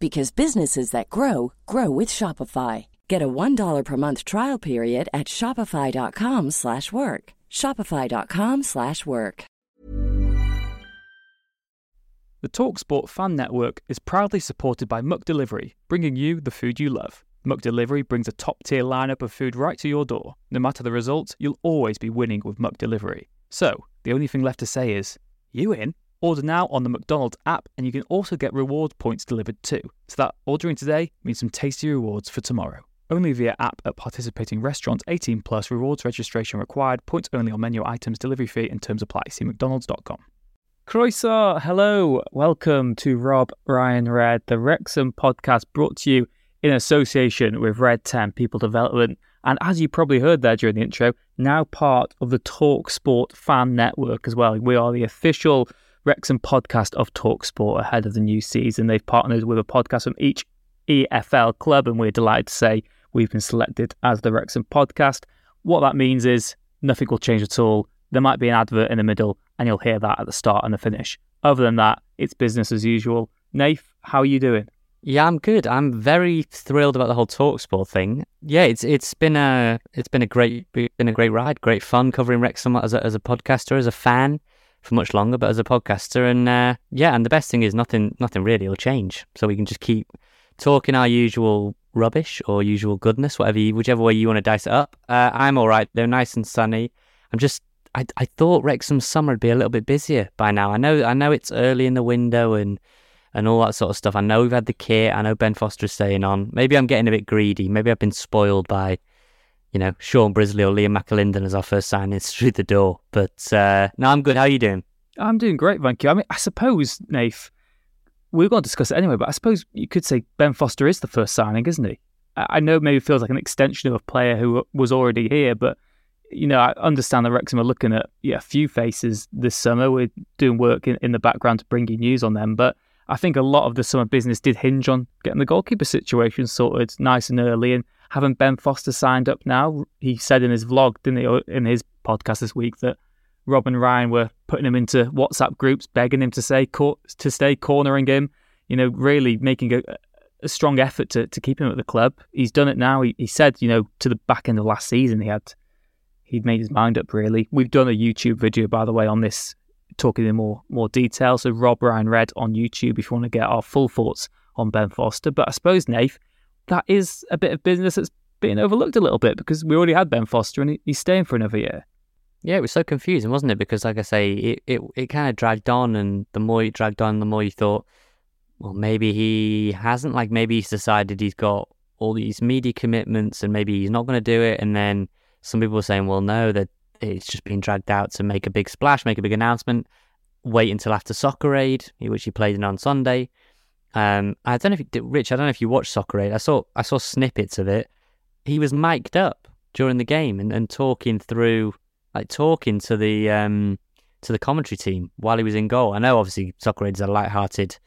because businesses that grow grow with Shopify. Get a $1 per month trial period at shopify.com/work. shopify.com/work. The TalkSport Fan Network is proudly supported by McDelivery, bringing you the food you love. McDelivery brings a top-tier lineup of food right to your door. No matter the results, you'll always be winning with McDelivery. So, the only thing left to say is, you in? Order now on the McDonald's app, and you can also get reward points delivered too. So that ordering today means some tasty rewards for tomorrow. Only via app at participating restaurants. 18 plus. Rewards registration required. Points only on menu items. Delivery fee and terms apply. See McDonald's.com. Croeso, hello, welcome to Rob Ryan Red, the Wrexham podcast brought to you in association with Red 10 People Development. And as you probably heard there during the intro, now part of the Talk Sport fan network as well. We are the official Wrexham podcast of Talksport ahead of the new season. They've partnered with a podcast from each EFL club, and we're delighted to say we've been selected as the Wrexham podcast. What that means is nothing will change at all. There might be an advert in the middle, and you'll hear that at the start and the finish. Other than that, it's business as usual. Nath, how are you doing? Yeah, I'm good. I'm very thrilled about the whole Talksport thing. Yeah, it's it's been a it's been a great been a great ride, great fun covering Wrexham as a, as a podcaster, as a fan for much longer, but as a podcaster, and uh, yeah, and the best thing is nothing, nothing really will change. So we can just keep talking our usual rubbish or usual goodness, whatever, you, whichever way you want to dice it up. Uh, I'm all right. They're nice and sunny. I'm just, I, I thought Wrexham summer would be a little bit busier by now. I know, I know it's early in the window and and all that sort of stuff. I know we've had the kit. I know Ben Foster is staying on. Maybe I'm getting a bit greedy. Maybe I've been spoiled by you know, Shaun Brisley or Liam McAlinden as our first signings through the door. But uh, no, I'm good. How are you doing? I'm doing great, thank you. I mean, I suppose, Nath, we're going to discuss it anyway, but I suppose you could say Ben Foster is the first signing, isn't he? I know maybe feels like an extension of a player who was already here, but you know, I understand that Wrexham are looking at yeah, a few faces this summer. We're doing work in, in the background to bring you news on them, but I think a lot of the summer business did hinge on getting the goalkeeper situation sorted nice and early. And having Ben Foster signed up now, he said in his vlog, didn't he, in his podcast this week, that Rob and Ryan were putting him into WhatsApp groups, begging him to say to stay, cornering him. You know, really making a, a strong effort to, to keep him at the club. He's done it now. He, he said, you know, to the back end of last season, he had he'd made his mind up. Really, we've done a YouTube video, by the way, on this talking in more more detail. So Rob Ryan Red on YouTube if you want to get our full thoughts on Ben Foster. But I suppose Nath, that is a bit of business that's being overlooked a little bit because we already had Ben Foster and he's staying for another year. Yeah, it was so confusing, wasn't it? Because like I say, it, it, it kind of dragged on and the more it dragged on, the more you thought, well, maybe he hasn't. Like maybe he's decided he's got all these media commitments and maybe he's not going to do it. And then some people were saying, well, no, that it's just been dragged out to make a big splash, make a big announcement. Wait until after Soccer Aid, which he played in on Sunday. Um, I don't know if you, Rich. I don't know if you watched Soccer Aid. I saw I saw snippets of it. He was mic'd up during the game and, and talking through, like talking to the um, to the commentary team while he was in goal. I know obviously Soccer Aid is a light-hearted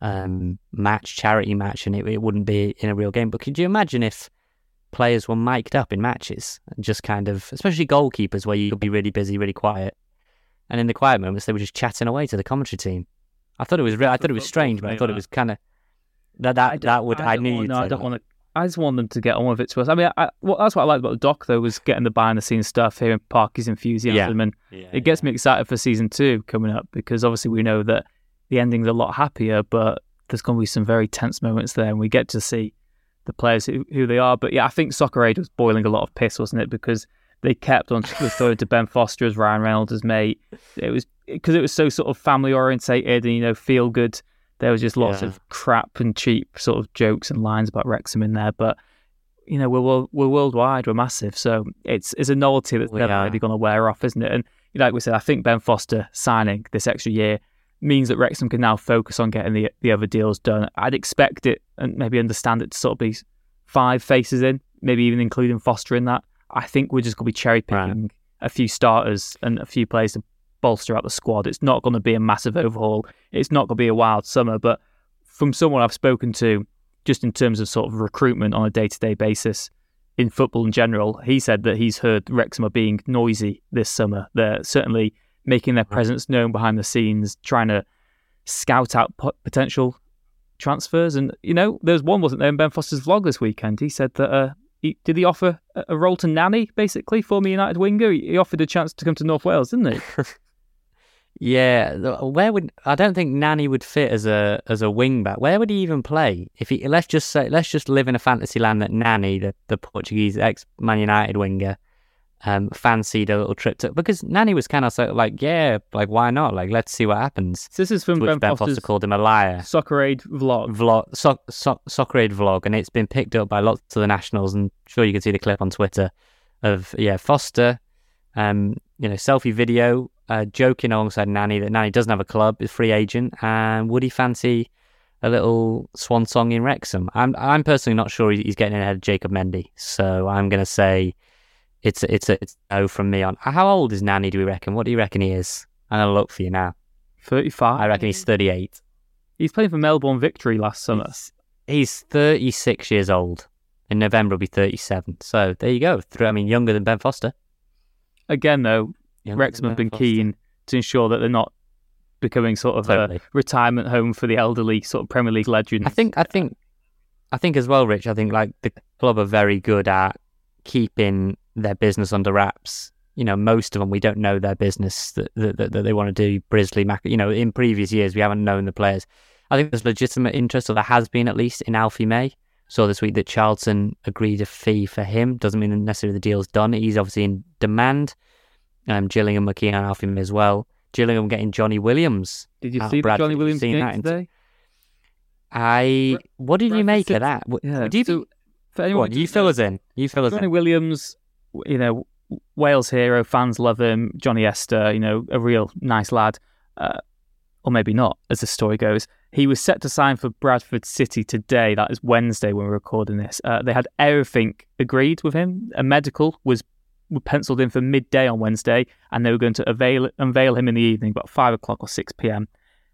um, match, charity match, and it, it wouldn't be in a real game. But could you imagine if players were mic'd up in matches and just kind of, especially goalkeepers, where you could be really busy, really quiet, and in the quiet moments they were just chatting away to the commentary team. I thought it was, re- I thought it was strange, but I thought it was kind of that that that would I, I knew. No, I don't want to. I just want them to get on with it to us. I mean, I, well, that's what I liked about the doc though was getting the behind the scenes stuff, hearing Parky's enthusiasm, yeah. and yeah, it gets yeah. me excited for season two coming up because obviously we know that the ending's a lot happier, but there's going to be some very tense moments there, and we get to see the players who, who they are. But yeah, I think Soccer Aid was boiling a lot of piss, wasn't it? Because they kept on referring to Ben Foster as Ryan Reynolds' as mate. It was because it was so sort of family orientated and you know feel good There was just lots Yeah. of crap and cheap sort of jokes and lines about Wrexham in there, but you know we're we're worldwide, we're massive, so it's it's a novelty that's We never are. really going to wear off, isn't it? And like we said, I think Ben Foster signing this extra year means that Wrexham can now focus on getting the the other deals done. I'd expect it and maybe understand it to sort of be five faces in, maybe even including Foster in that. I think we're just going to be cherry picking a few starters and a few players to bolster out the squad. It's not going to be a massive overhaul. It's not going to be a wild summer. But from someone I've spoken to, just in terms of sort of recruitment on a day to day basis in football in general, he said that he's heard Wrexham are being noisy this summer. They're certainly making their presence known behind the scenes, trying to scout out po- potential transfers. And, you know, there was one, wasn't there, in Ben Foster's vlog this weekend? He said that, uh, he, did he offer a, a role to Nani, basically, former United winger? He, he offered a chance to come to North Wales, didn't he? Yeah, where would I don't think Nani would fit as a as a wing back. Where would he even play? If he let's just say let's just live in a fantasy land that Nani, the, the Portuguese ex Man United winger, um, fancied a little trip to because Nani was kind of so, like yeah, like why not? Like let's see what happens. So this is from To Ben, Ben Foster's Foster called him a liar. Soccer Aid vlog. Vlog, so, so, Soccer Aid vlog, and it's been picked up by lots of the nationals. And sure, you can see the clip on Twitter of yeah Foster, um, you know, selfie video, uh, joking alongside Nani that Nani doesn't have a club, is free agent, and would he fancy a little swan song in Wrexham? I'm I'm personally not sure he's getting ahead of Jacob Mendy, so I'm going to say it's a, it's a it's no from me on. How old is Nani? Do we reckon? What do you reckon he is? I'm gonna look for you now. 35. I reckon he's 38. He's playing for Melbourne Victory last summer. He's, he's 36 years old. In November, he'll be 37. So there you go. I mean, younger than Ben Foster. Again, though, Younger Wrexham have been Foster. keen to ensure that they're not becoming sort of Totally. a retirement home for the elderly sort of Premier League legends. I think, I think, I think as well, Rich. I think like the club are very good at keeping their business under wraps. You know, most of them we don't know their business that that, that, they want to do. Brisley, Mac. You know, in previous years we haven't known the players. I think there's legitimate interest, or there has been at least in Alfie May. Saw this week that Charlton agreed a fee for him. Doesn't mean necessarily the deal's done. He's obviously in demand. Um, Gillingham, McKean, and Alfie May as well. Gillingham getting Johnny Williams. Did you see the Bradford. Johnny Williams seen game that today? I. What did you make of that? Yeah. do you, so for anyone on, you fill us in. You fill us in Johnny in. Williams, you know, Wales hero, fans love him. Johnny Esther, you know, a real nice lad, uh, or maybe not, as the story goes. He was set to sign for Bradford City today. That is Wednesday when we're recording this. Uh, they had everything agreed with him. A medical was penciled in for midday on Wednesday, and they were going to avail, unveil him in the evening, about five o'clock or six p.m.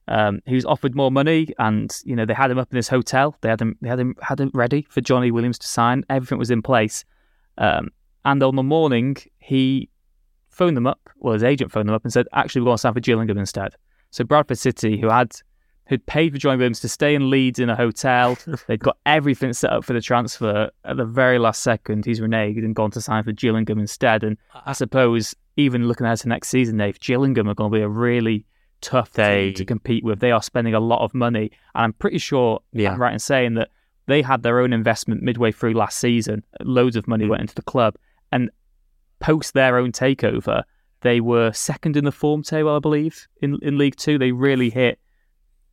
Um, he was offered more money, and you know they had him up in this hotel. They had him, they had him, had him ready for Johnny Williams to sign. Everything was in place, um, and on the morning he phoned them up. Well, his agent phoned them up and said, "Actually, we're going to sign for Gillingham instead." So Bradford City, who had who'd paid for Johnny Williams to stay in Leeds in a hotel, they'd got everything set up for the transfer. At the very last second, he's reneged and gone to sign for Gillingham instead. And I suppose even looking ahead to next season, Dave, Gillingham are going to be a really tough They- team to compete with. They are spending a lot of money, and I'm pretty sure Yeah. I'm right in saying that they had their own investment midway through last season. Loads of money Mm. went into the club, and post their own takeover, they were second in the form table, I believe, in in League Two. They really hit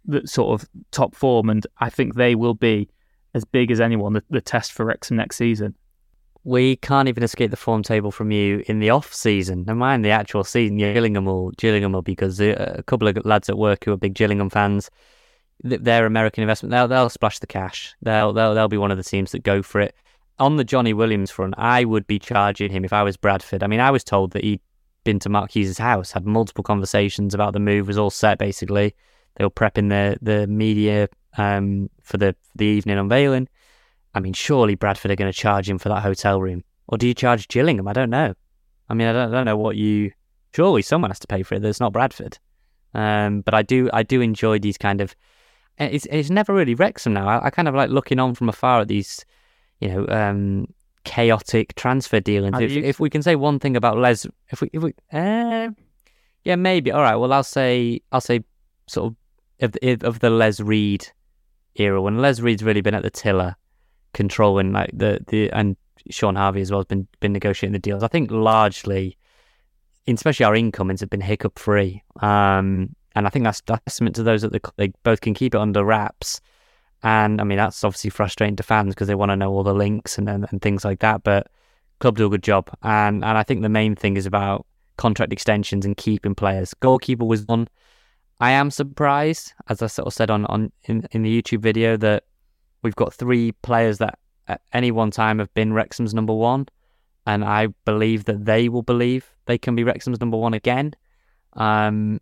the sort of top form, and I think they will be as big as anyone the, the test for Wrexham next season. We can't even escape the form table from you in the off season. Never mind the actual season. Yeah, Gillingham will Gillingham will be because a couple of lads at work who are big Gillingham fans. th- Their American investment, they'll they'll splash the cash. They'll they'll they'll be one of the teams that go for it. On the Johnny Williams front, I would be charging him if I was Bradford. I mean, I was told that he'd been to Mark Hughes' house, had multiple conversations about the move, was all set basically. They were prepping the the media um, for the the evening unveiling. I mean, surely Bradford are going to charge him for that hotel room, or do you charge Gillingham? I don't know. I mean, I don't, I don't know what you. Surely someone has to pay for it. That's not Bradford. Um, but I do, I do enjoy these kind of. It's it's never really Wrexham now. I, I kind of like looking on from afar at these, you know, um, chaotic transfer dealings. If, you- if we can say one thing about Les, if we, if we, uh, yeah, maybe. All right. Well, I'll say, I'll say, sort of of the, of the Les Reed era when Les Reed's really been at the tiller, controlling like the the and Shaun Harvey as well has been been negotiating the deals. I think largely, especially our incomings have been hiccup free. Um, and I think that's testament to those that they both can keep it under wraps. And I mean, that's obviously frustrating to fans because they want to know all the links and, and, and things like that. But club do a good job, and and I think the main thing is about contract extensions and keeping players. Goalkeeper was one. I am surprised, as I sort of said on, on in, in the YouTube video, that we've got three players that at any one time have been Wrexham's number one, and I believe that they will believe they can be Wrexham's number one again. Um,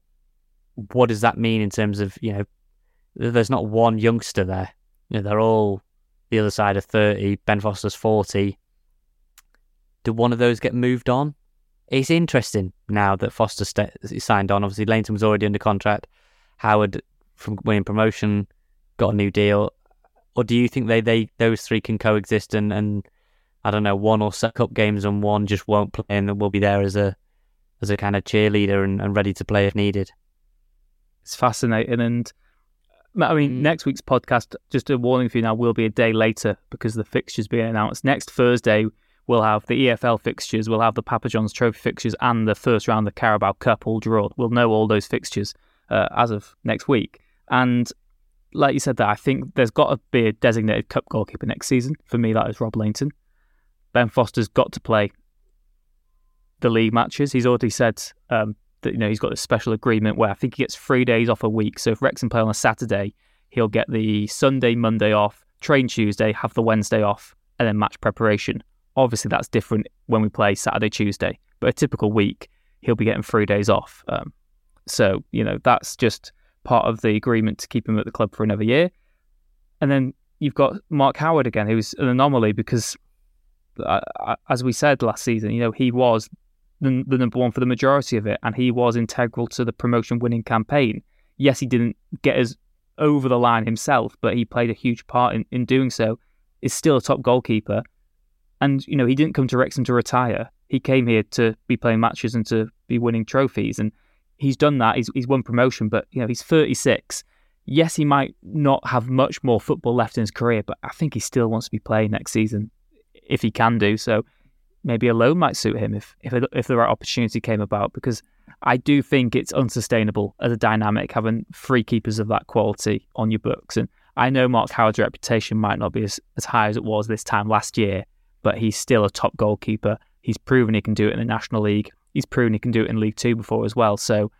what does that mean in terms of you know? There's not one youngster there. You know, they're all the other side of thirty. Ben Foster's forty. Do one of those get moved on? it's interesting now that Foster st- signed on. Obviously, Lainton was already under contract. Howard, from winning promotion, got a new deal. Or do you think they, they those three can coexist and, and I don't know one or set up games and one just won't play and will be there as a as a kind of cheerleader and, and ready to play if needed? It's fascinating and. I mean, mm. next week's podcast, just a warning for you now, will be a day later because the fixture's being announced. Next Thursday, We'll have the EFL fixtures, we'll have the Papa John's Trophy fixtures, and the first round of the Carabao Cup all drawn. We'll know all those fixtures uh, as of next week. And like you said, that I think there's got to be a designated cup goalkeeper next season. For me, that is Rob Lainton. Ben Foster's got to play the league matches. He's already said um, that you know he's got a special agreement where I think he gets three days off a week. So if Wrexham play on a Saturday, he'll get the Sunday, Monday off, train Tuesday, have the Wednesday off, and then match preparation. Obviously, that's different when we play Saturday, Tuesday, but a typical week, he'll be getting three days off. Um, so, you know, that's just part of the agreement to keep him at the club for another year. And then you've got Mark Howard again, who's an anomaly because, uh, uh, as we said last season, you know, he was the, the number one for the majority of it, and he was integral to the promotion winning campaign. Yes, he didn't get us over the line himself, but he played a huge part in, in doing so. Is still a top goalkeeper, and, you know, he didn't come to Wrexham to retire. He came here to be playing matches and to be winning trophies. And he's done that. He's, he's won promotion, but, you know, he's 36. Yes, he might not have much more football left in his career, but I think he still wants to be playing next season if he can do. So maybe a loan might suit him if, if, if the right opportunity came about, because I do think it's unsustainable as a dynamic having three keepers of that quality on your books. And I know Mark Howard's reputation might not be as, as high as it was this time last year, but he's still a top goalkeeper. He's proven he can do it in the National League. He's proven he can do it in League Two before as well. So,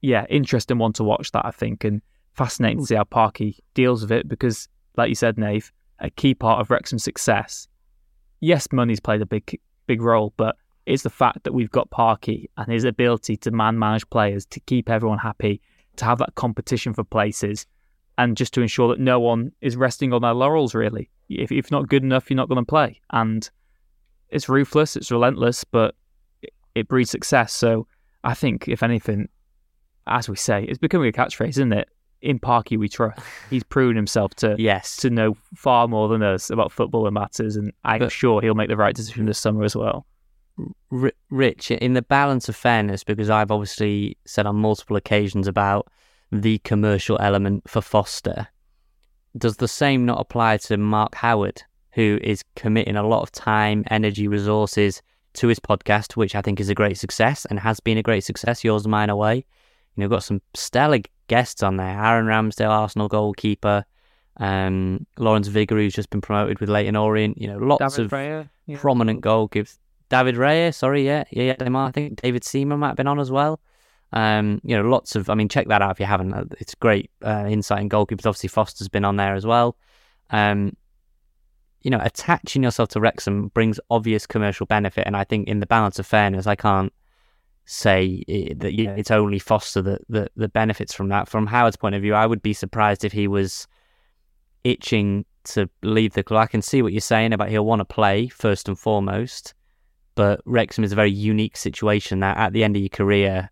yeah, interesting one to watch that, I think, and fascinating to see how Parky deals with it because, like you said, Nave, a key part of Wrexham's success. Yes, money's played a big, big role, but it's the fact that we've got Parky and his ability to man manage players, to keep everyone happy, to have that competition for places, and just to ensure that no one is resting on their laurels, really if, if not good enough, you're not going to play. And it's ruthless, it's relentless, but it, it breeds success. So I think, if anything, as we say, it's becoming a catchphrase, isn't it? In Parky we trust. He's proven himself to yes to know far more than us about football and matters, and I'm but, sure he'll make the right decision this summer as well. Rich, in the balance of fairness, because I've obviously said on multiple occasions about the commercial element for Foster does the same not apply to Mark Howard, who is committing a lot of time, energy, resources to his podcast, which I think is a great success and has been a great success, yours, mine, away. You know, got some stellar guests on there. Aaron Ramsdale, Arsenal goalkeeper, um, Lawrence Vigouroux, who's just been promoted with Leyton Orient. You know, lots David of Raya, yeah. prominent goalkeepers. David Raya, sorry, yeah, yeah, yeah, I think David Seaman might have been on as well. Um, you know, lots of. I mean, check that out if you haven't. Uh, it's great uh, insight in goalkeepers. Obviously, Foster's been on there as well. Um, you know, attaching yourself to Wrexham brings obvious commercial benefit, and I think in the balance of fairness, I can't say that you know it's only Foster that, that that benefits from that. From Howard's point of view, I would be surprised if he was itching to leave the club. I can see what you're saying about he'll want to play first and foremost, but Wrexham is a very unique situation that at the end of your career,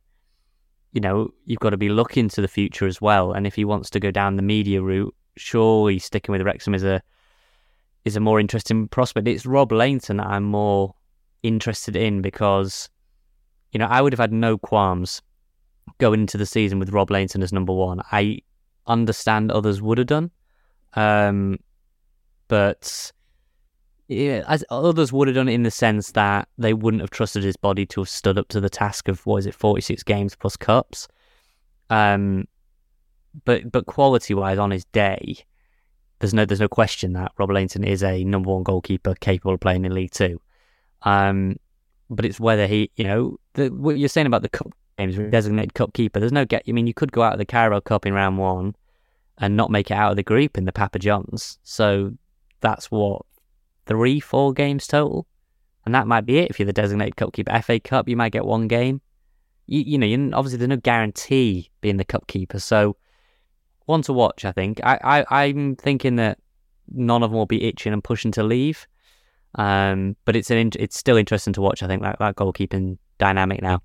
you know, you've got to be looking to the future as well. And if he wants to go down the media route, surely sticking with Wrexham is a is a more interesting prospect. It's Rob Lainton that I'm more interested in because, you know, I would have had no qualms going into the season with Rob Lainton as number one. I understand others would have done, um, but yeah, as others would have done it in the sense that they wouldn't have trusted his body to have stood up to the task of what is it, forty six games plus cups. Um, but but quality wise, on his day, there's no there's no question that Rob Lainton is a number one goalkeeper capable of playing in League Two. Um, but it's whether he, you know, the, what you're saying about the cup games, mm. designated cup keeper. There's no get. I mean, you could go out of the Carabao Cup in round one and not make it out of the group in the Papa Johns. So that's what three, four games total, and that might be it if you're the designated cup keeper. FA Cup, you might get one game. You, you know, obviously there's no guarantee being the cup keeper. So one to watch, I think. I, I I'm thinking that none of them will be itching and pushing to leave. Um, but it's an it's still interesting to watch. I think that that goalkeeping dynamic now.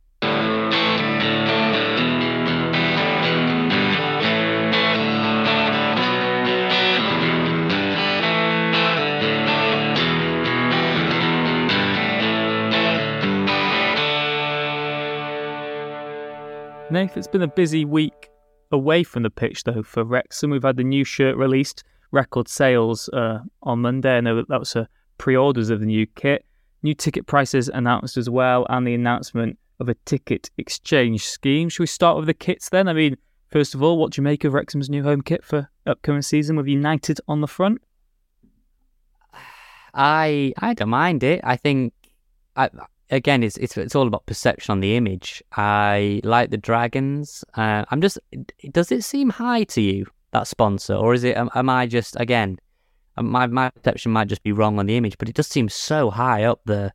Nath, it's been a busy week away from the pitch though for Wrexham. We've had the new shirt released, record sales uh, on Monday. I know that, that was a pre-orders of the new kit. New ticket prices announced as well, and the announcement of a ticket exchange scheme. Should we start with the kits then? I mean, first of all, what do you make of Wrexham's new home kit for upcoming season with United on the front? I I don't mind it. I think I again, it's, it's it's all about perception on the image. I like the dragons. Uh, I'm just. Does it seem high to you that sponsor, or is it? Am, am, I just again? My my perception might just be wrong on the image, but it does seem so high up the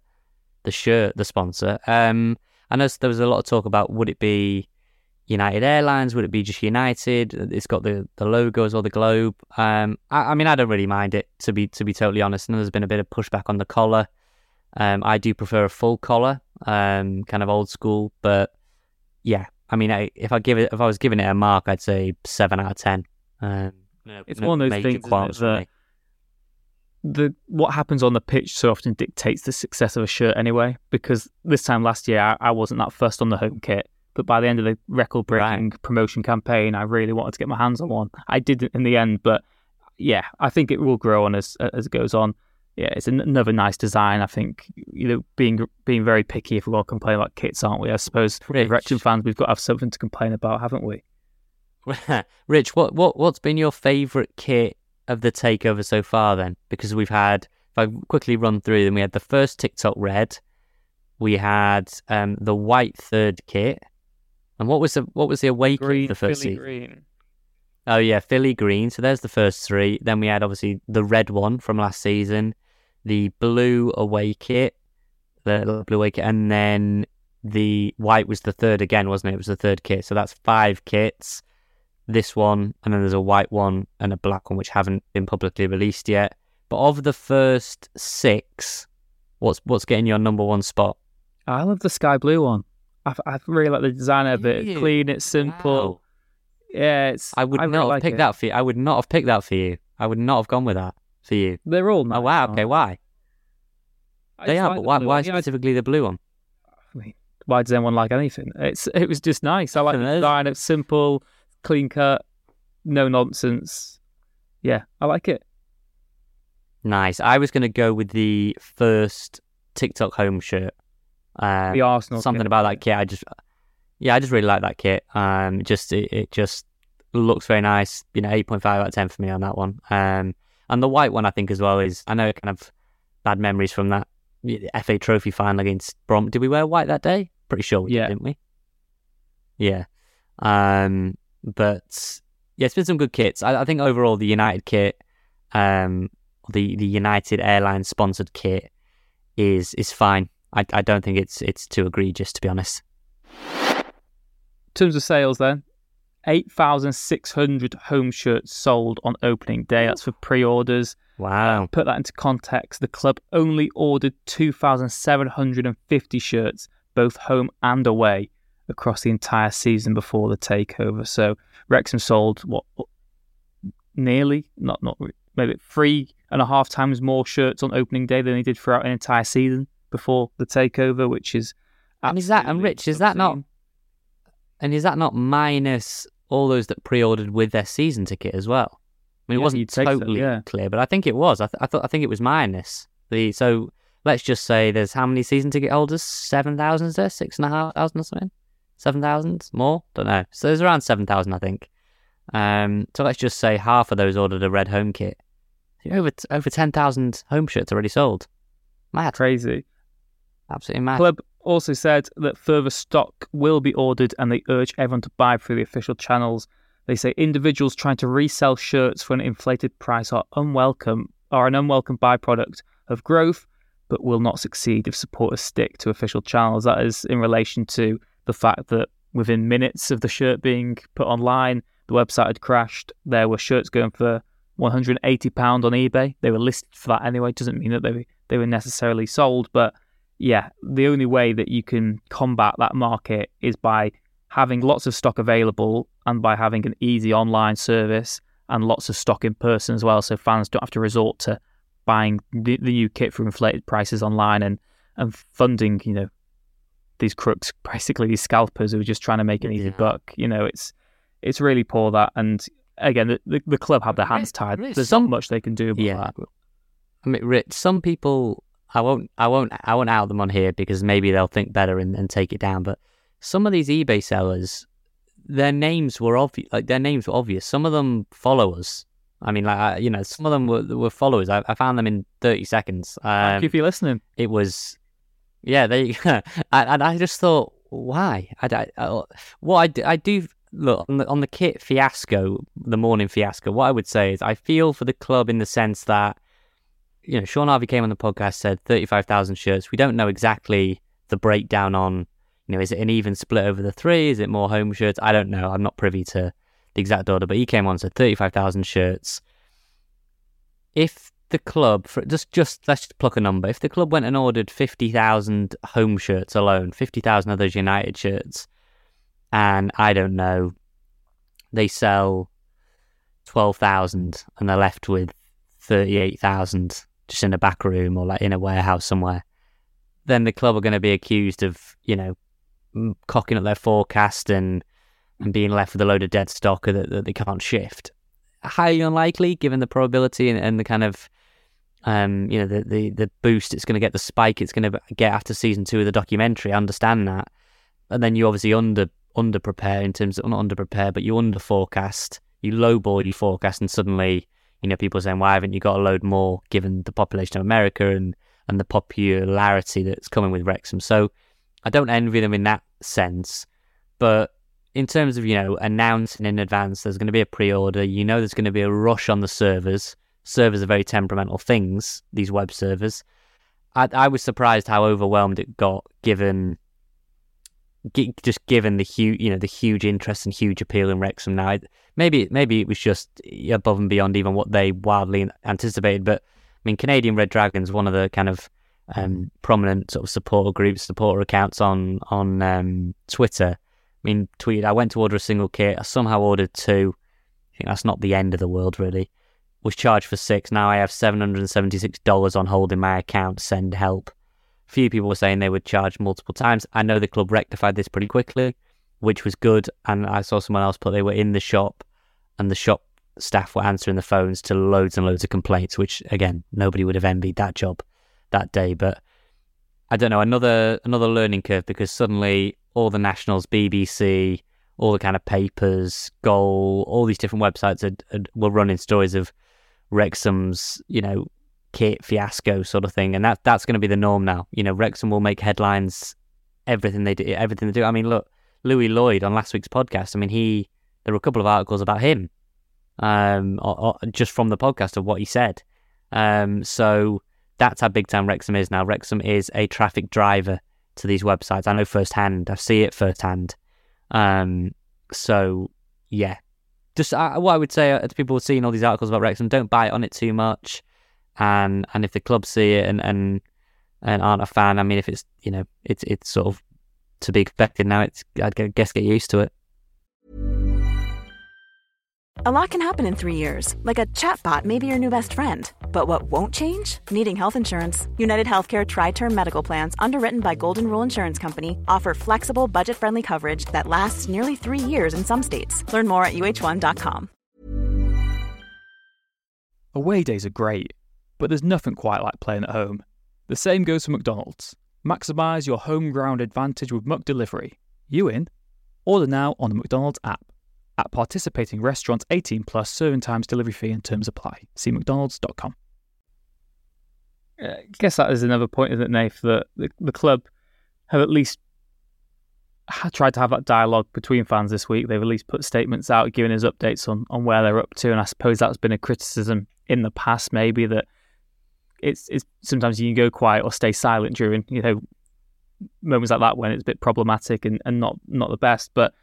the shirt, the sponsor. Um, I know there was a lot of talk about would it be United Airlines, would it be just United? It's got the the logos or the globe. Um, I, I mean, I don't really mind it to be to be totally honest. And there's been a bit of pushback on the collar. Um, I do prefer a full collar, um, kind of old school, but yeah, I mean, I, if I give it, if I was giving it a mark, I'd say seven out of ten. Um, no, it's no one of those things that the what happens on the pitch so often dictates the success of a shirt anyway. Because this time last year, I, I wasn't that first on the home kit, but by the end of the record-breaking right. promotion campaign, I really wanted to get my hands on one. I did in the end, but yeah, I think it will grow on as as it goes on yeah, it's another nice design. I think you know being being very picky if we're going to complain about kits, aren't we? I suppose Rich. Wrexham fans, we've got to have something to complain about, haven't we? Rich, what what what's been your favourite kit of the takeover so far? Then, because we've had, if I quickly run through them, we had the first TikTok red, we had um, the white third kit, and what was the what was the away green, kit the first Philly green. Oh yeah, Philly green. So there's the first three. Then we had obviously the red one from last season the blue away kit, the blue away kit, and then the white was the third again, wasn't it? It was the third kit. So that's five kits. This one, and then there's a white one and a black one, which haven't been publicly released yet. But of the first six, what's what's getting your number one spot? I love the sky blue one. I, I really like the design of it. It's clean, it's simple. Wow. Yeah, it's. I would I not really have picked that for you. I would not have picked that for you. I would not have gone with that for you? They're all nice. Oh wow, okay, why? I they are, like but why, why specifically the blue one? I mean, why does anyone like anything? It's it was just nice. I like the design. It's simple, clean cut, no nonsense. Yeah, I like it. Nice. I was going to go with the first TikTok home shirt. Uh, the Arsenal. Something kit. about that kit. I just, yeah, I just really like that kit. Um, just it, it just looks very nice. You know, eight point five out of ten for me on that one. Um, and the white one I think as well is I know kind of bad memories from that FA Trophy final against Brom. Did we wear white that day? Pretty sure we yeah. did, didn't we? Yeah. Um, but yeah, it's been some good kits. I, I think overall the United kit, um, the the United Airlines sponsored kit is is fine. I, I don't think it's it's too egregious to be honest. In terms of sales, then 8,600 home shirts sold on opening day. That's for pre orders. Wow. Uh, put that into context, the club only ordered 2,750 shirts, both home and away, across the entire season before the takeover. So Wrexham sold, what, nearly, not, not maybe three and a half times more shirts on opening day than they did throughout an entire season before the takeover, which is. And is that, and Rich, is that not and is that not minus all those that pre-ordered with their season ticket as well? I mean, it wasn't totally so, yeah. clear, but I think it was. I, th- I thought I think it was minus the. So let's just say there's how many season ticket holders? Seven thousand, is there? Six and a half thousand or something? 7,000 more? Don't know. So there's around 7,000, I think. Um, so let's just say half of those ordered a red home kit. Over over 10,000 home shirts already sold. Mad. Crazy. Absolutely mad. Club also said that further stock will be ordered and they urge everyone to buy through the official channels. They say individuals trying to resell shirts for an inflated price are unwelcome are an unwelcome byproduct of growth, but will not succeed if supporters stick to official channels. That is in relation to the fact that within minutes of the shirt being put online, the website had crashed. There were shirts going for 180 pound on eBay. They were listed for that anyway. Doesn't mean that they they were necessarily sold, but yeah, the only way that you can combat that market is by having lots of stock available and by having an easy online service and lots of stock in person as well, so fans don't have to resort to buying the, the new kit for inflated prices online and and funding, you know, these crooks, basically these scalpers who are just trying to make an easy Yeah. buck. You know, it's it's really poor that. And again, the, the, the club have their hands tied. Rich, There's some- not much they can do about Yeah. that. I mean, Rich, some people, I won't, I won't, I won't out them on here because maybe they'll think better and, and take it down. But some of these eBay sellers, their names were obvious. Like their names were obvious. Some of them follow us. I mean, like I- you know, some of them were, were followers. I, I found them in thirty seconds. Thank Um, you for listening. it was, yeah, there they, and, and I just thought, why? I, I, I uh, what I, d- I do look on the, on the kit fiasco, the morning fiasco. What I would say is, I feel for the club in the sense that, you know, Shaun Harvey came on the podcast, said thirty-five thousand shirts. We don't know exactly the breakdown on, you know, is it an even split over the three? Is it more home shirts? I don't know. I'm not privy to the exact order, but he came on said thirty-five thousand shirts. If the club, for just just let's just pluck a number. If the club went and ordered fifty thousand home shirts alone, fifty thousand of those United shirts, and I don't know, they sell twelve thousand, and they're left with thirty-eight thousand just in a back room or like in a warehouse somewhere, then the club are going to be accused of you know cocking up their forecast and and being left with a load of dead stock that, that they can't shift. Highly unlikely, given the probability and, and the kind of um, you know, the, the, the boost it's going to get, the spike it's going to get after season two of the documentary. I understand that. And then you obviously under under prepare in terms of not under prepare, but you under forecast, you lowball your forecast, and suddenly, you know, people are saying, why haven't you got a load more given the population of America and, and the popularity that's coming with Wrexham? So I don't envy them in that sense. But in terms of, you know, announcing in advance there's going to be a pre order, you know, there's going to be a rush on the servers servers are very temperamental things, these web servers. I, I was surprised how overwhelmed it got given gi- just given the huge, you know, the huge interest and huge appeal in Wrexham now. Maybe maybe it was just above and beyond even what they wildly anticipated, but I mean, Canadian Red Dragons, one of the kind of um, prominent sort of supporter groups, supporter accounts on on um, Twitter. I mean, tweeted, I went to order a single kit. I somehow ordered two. I think that's not the end of the world, really was charged for six. Now I have seven hundred and seventy-six dollars on hold in my account. Send help. A few people were saying they would charge multiple times. I know the club rectified this pretty quickly, which was good. And I saw someone else put they were in the shop, and the shop staff were answering the phones to loads and loads of complaints. Which again, nobody would have envied that job that day. But I don't know another another learning curve because suddenly all the nationals, BBC, all the kind of papers, Goal, all these different websites were running stories of Wrexham's, you know, kit fiasco sort of thing, and that that's going to be the norm now. You know, Wrexham will make headlines, everything they do, everything they do. I mean, look, Louis Lloyd on last week's podcast. I mean, he there were a couple of articles about him, um, or, or just from the podcast of what he said. Um, so that's how big time Wrexham is now. Wrexham is a traffic driver to these websites. I know firsthand. I see it firsthand. Um, so yeah, just uh, what I would say uh, to people seeing all these articles about Wrexham, don't bite on it too much. And and if the club see it and and and aren't a fan, I mean, if it's you know it's it's sort of to be expected now. It's I'd guess get used to it. A lot can happen in three years, like a chatbot may be your new best friend. But what won't change? Needing health insurance. United Healthcare Tri Term Medical Plans, underwritten by Golden Rule Insurance Company, offer flexible, budget friendly coverage that lasts nearly three years in some states. Learn more at uh1.com. Away days are great, but there's nothing quite like playing at home. The same goes for McDonald's. Maximise your home ground advantage with McDelivery. You in? Order now on the McDonald's app. At participating restaurants 18 plus serving times, delivery fee and terms apply. See mcdonalds.com. I guess that is another point, isn't it, Nath, that the, the club have at least tried to have that dialogue between fans this week. They've at least put statements out, giving us updates on, on where they're up to. And I suppose that's been a criticism in the past, maybe that it's, it's sometimes you can go quiet or stay silent during, you know, moments like that when it's a bit problematic and, and not not the best. But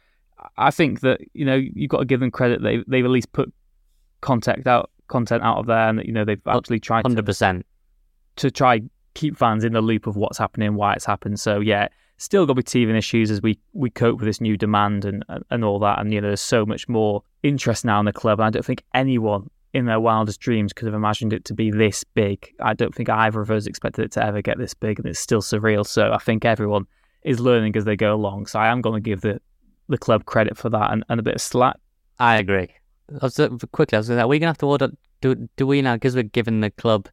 I think that you know you've got to give them credit. They they've at least put content out content out of there, and you know they've actually tried hundred percent to try keep fans in the loop of what's happening, why it's happened. So yeah, still got to be teething issues as we we cope with this new demand and and all that. And you know, there's so much more interest now in the club. And I don't think anyone in their wildest dreams could have imagined it to be this big. I don't think either of us expected it to ever get this big, and it's still surreal. So I think everyone is learning as they go along. So I am going to give the the club credit for that and, and a bit of slack. I agree. I was, uh, quickly, I was going to say, are we going to have to order? Do do we now because we're giving the club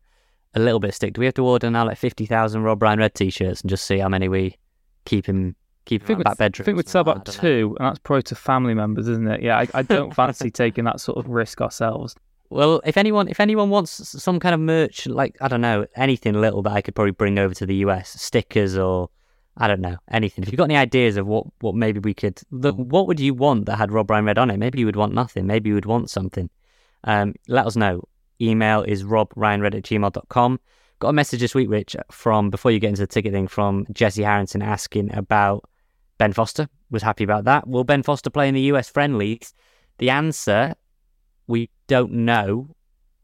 a little bit of stick? Do we have to order now like fifty thousand Rob Ryan Red t-shirts and just see how many we keep him keep him in that bedroom? I think we'd sell about two, know. and that's probably to family members, isn't it? Yeah, I, I don't fancy taking that sort of risk ourselves. Well, if anyone if anyone wants some kind of merch, like I don't know, anything little that I could probably bring over to the US, stickers or I don't know anything. If you've got any ideas of what what maybe we could, the, what would you want that had Rob Ryan Red on it? Maybe you would want nothing. Maybe you would want something. Um, let us know. Email is robryanred at gmail.com. Got a message this week, Rich, from before you get into the ticket thing from Jesse Harrington asking about Ben Foster. Was happy about that. Will Ben Foster play in the US friendlies? The answer we don't know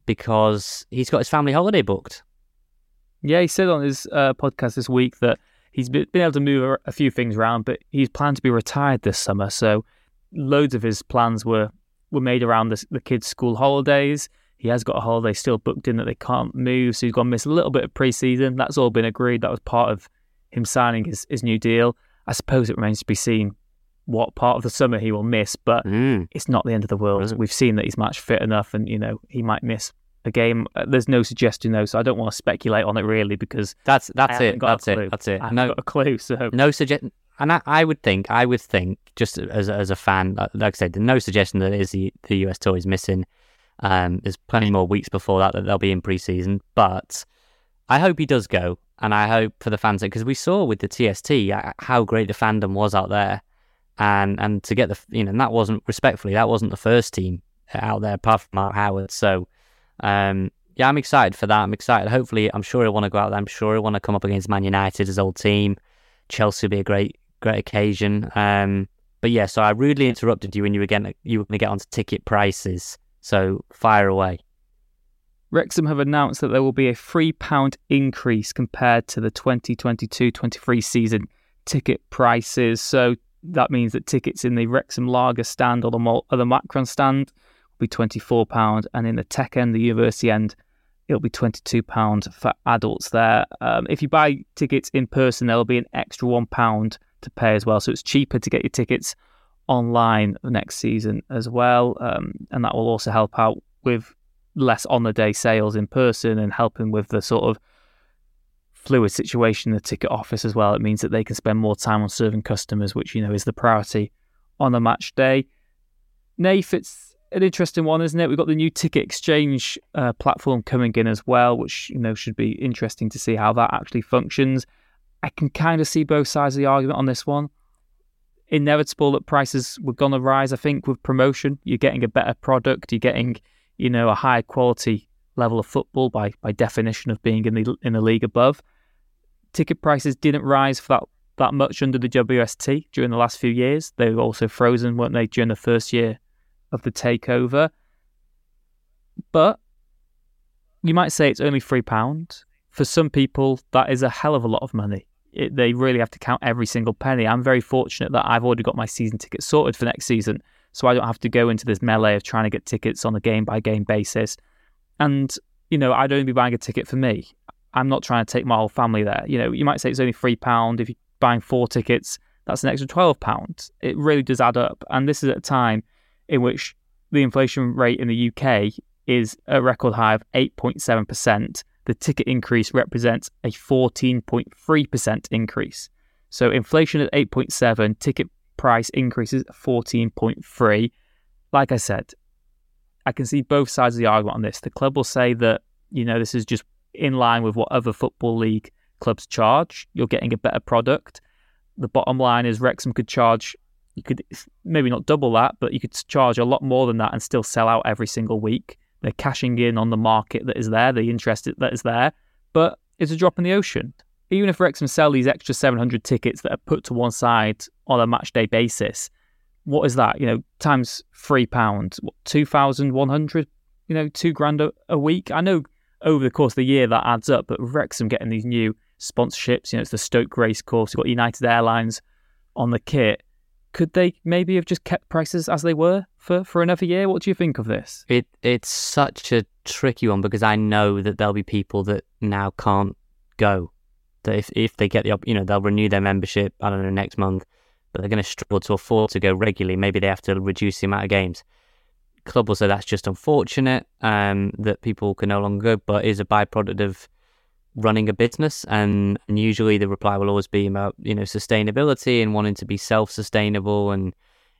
because he's got his family holiday booked. Yeah, he said on his uh, podcast this week that he's been able to move a few things around, but he's planned to be retired this summer. So loads of his plans were were made around the, the kids' school holidays. He has got a holiday still booked in that they can't move, so he's going to miss a little bit of preseason. That's all been agreed. That was part of him signing his, his new deal. I suppose it remains to be seen what part of the summer he will miss, but mm. it's not the end of the world. We've seen that he's match fit enough, and you know he might miss a game. Uh, there's no suggestion though, so I don't want to speculate on it really because that's that's it. That's it. That's it. I no, got a clue. So no suggestion. And I, I, would think, I would think, just as as a fan, like I said, no suggestion that is the, the US tour is missing. Um, there's plenty more weeks before that that they'll be in preseason, but I hope he does go, and I hope for the fans because we saw with the TST uh, how great the fandom was out there and and to get the you know and that wasn't respectfully that wasn't the first team out there apart from Mark Howard. So um, yeah, I'm excited for that. I'm excited. Hopefully, I'm sure he'll want to go out there. I'm sure he'll want to come up against Man United, his old team. Chelsea will be a great great occasion. Um, but yeah, so I rudely interrupted you when you were getting you were going to get onto ticket prices. So fire away. Wrexham have announced that there will be a £3 increase compared to the 2022 23 season ticket prices. So that means that tickets in the Wrexham Lager stand or the, or the Macron stand will be £24, and in the Tech end, the University end, it'll be £22 for adults there. Um, if you buy tickets in person, there'll be an extra £1 to pay as well. So it's cheaper to get your tickets online next season as well. Um, and that will also help out with less on the day sales in person and helping with the sort of fluid situation in the ticket office as well. It means that they can spend more time on serving customers, which you know is the priority on a match day. Nath, it's an interesting one, isn't it? We've got the new ticket exchange uh, platform coming in as well, which you know should be interesting to see how that actually functions. I can kind of see both sides of the argument on this one. Inevitable that prices were going to rise. I think with promotion, you're getting a better product. You're getting, you know, a higher quality level of football by by definition of being in the in the league above ticket prices didn't rise for that, that much under the WST during the last few years. They were also frozen, weren't they, during the first year of the takeover. But you might say it's only £3. For some people, that is a hell of a lot of money. It, they really have to count every single penny. I'm very fortunate that I've already got my season ticket sorted for next season, so I don't have to go into this melee of trying to get tickets on a game by game basis. And, you know, I'd only be buying a ticket for me. I'm not trying to take my whole family there. You know, you might say it's only three pound. If you're buying four tickets, that's an extra twelve pounds. It really does add up. And this is at a time in which the inflation rate in the UK is a record high of 8.7%. The ticket increase represents a 14.3% increase. So inflation at 8.7, ticket price increases 14.3. Like I said, I can see both sides of the argument on this. The club will say that, you know, this is just in line with what other football league clubs charge. You're getting a better product. The bottom line is Wrexham could charge, you could maybe not double that, but you could charge a lot more than that and still sell out every single week. They're cashing in on the market that is there, the interest that is there, but it's a drop in the ocean. Even if Wrexham sell these extra 700 tickets that are put to one side on a match day basis, what is that? You know, times three pounds, what, two thousand one hundred. You know, two grand a, a, week. I know over the course of the year that adds up, but Wrexham getting these new sponsorships, you know, it's the STōK Race Course. You've got United Airlines on the kit. Could they maybe have just kept prices as they were for, for another year? What do you think of this? It it's such a tricky one because I know that there'll be people that now can't go. That if if they get the you know they'll renew their membership. I don't know next month but they're going to struggle to afford to go regularly. Maybe they have to reduce the amount of games. Club will say that's just unfortunate um, that people can no longer go, but is a byproduct of running a business. And, and usually the reply will always be about you know sustainability and wanting to be self-sustainable. And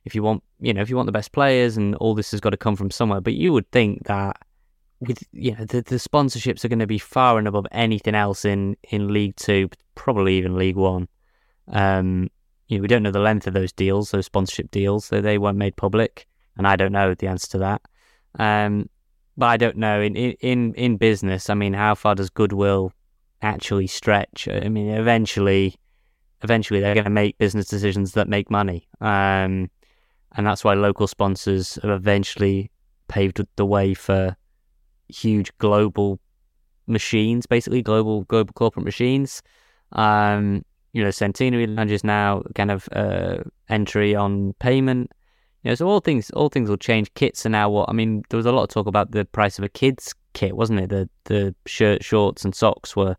if you want you know if you want the best players, and all this has got to come from somewhere. But you would think that with you know the, the sponsorships are going to be far and above anything else in in League Two, probably even League One. Um, you know, we don't know the length of those deals, those sponsorship deals, so they weren't made public, and I don't know the answer to that. Um, but I don't know in in in business. I mean, how far does goodwill actually stretch? I mean, eventually, eventually they're going to make business decisions that make money, um, and that's why local sponsors have eventually paved the way for huge global machines, basically global global corporate machines. Um, you know, Centenary Lounge is now kind of uh, entry on payment. You know, so all things all things will change. Kits are now what I mean. There was a lot of talk about the price of a kid's kit, wasn't it? The the shirt, shorts, and socks were.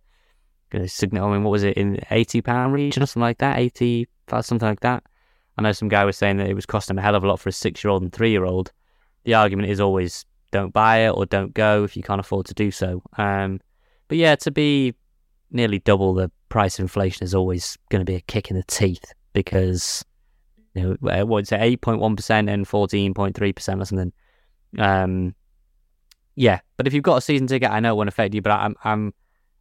Know, I mean, what was it in eighty pound region or something like that? Eighty, something like that. I know some guy was saying that it was costing a hell of a lot for a six year old and three year old. The argument is always don't buy it or don't go if you can't afford to do so. Um, but yeah, to be nearly double the price of inflation is always going to be a kick in the teeth because you know what's it eight point one percent and fourteen point three percent or something. Um, yeah, but if you've got a season ticket, I know it won't affect you, but I'm I'm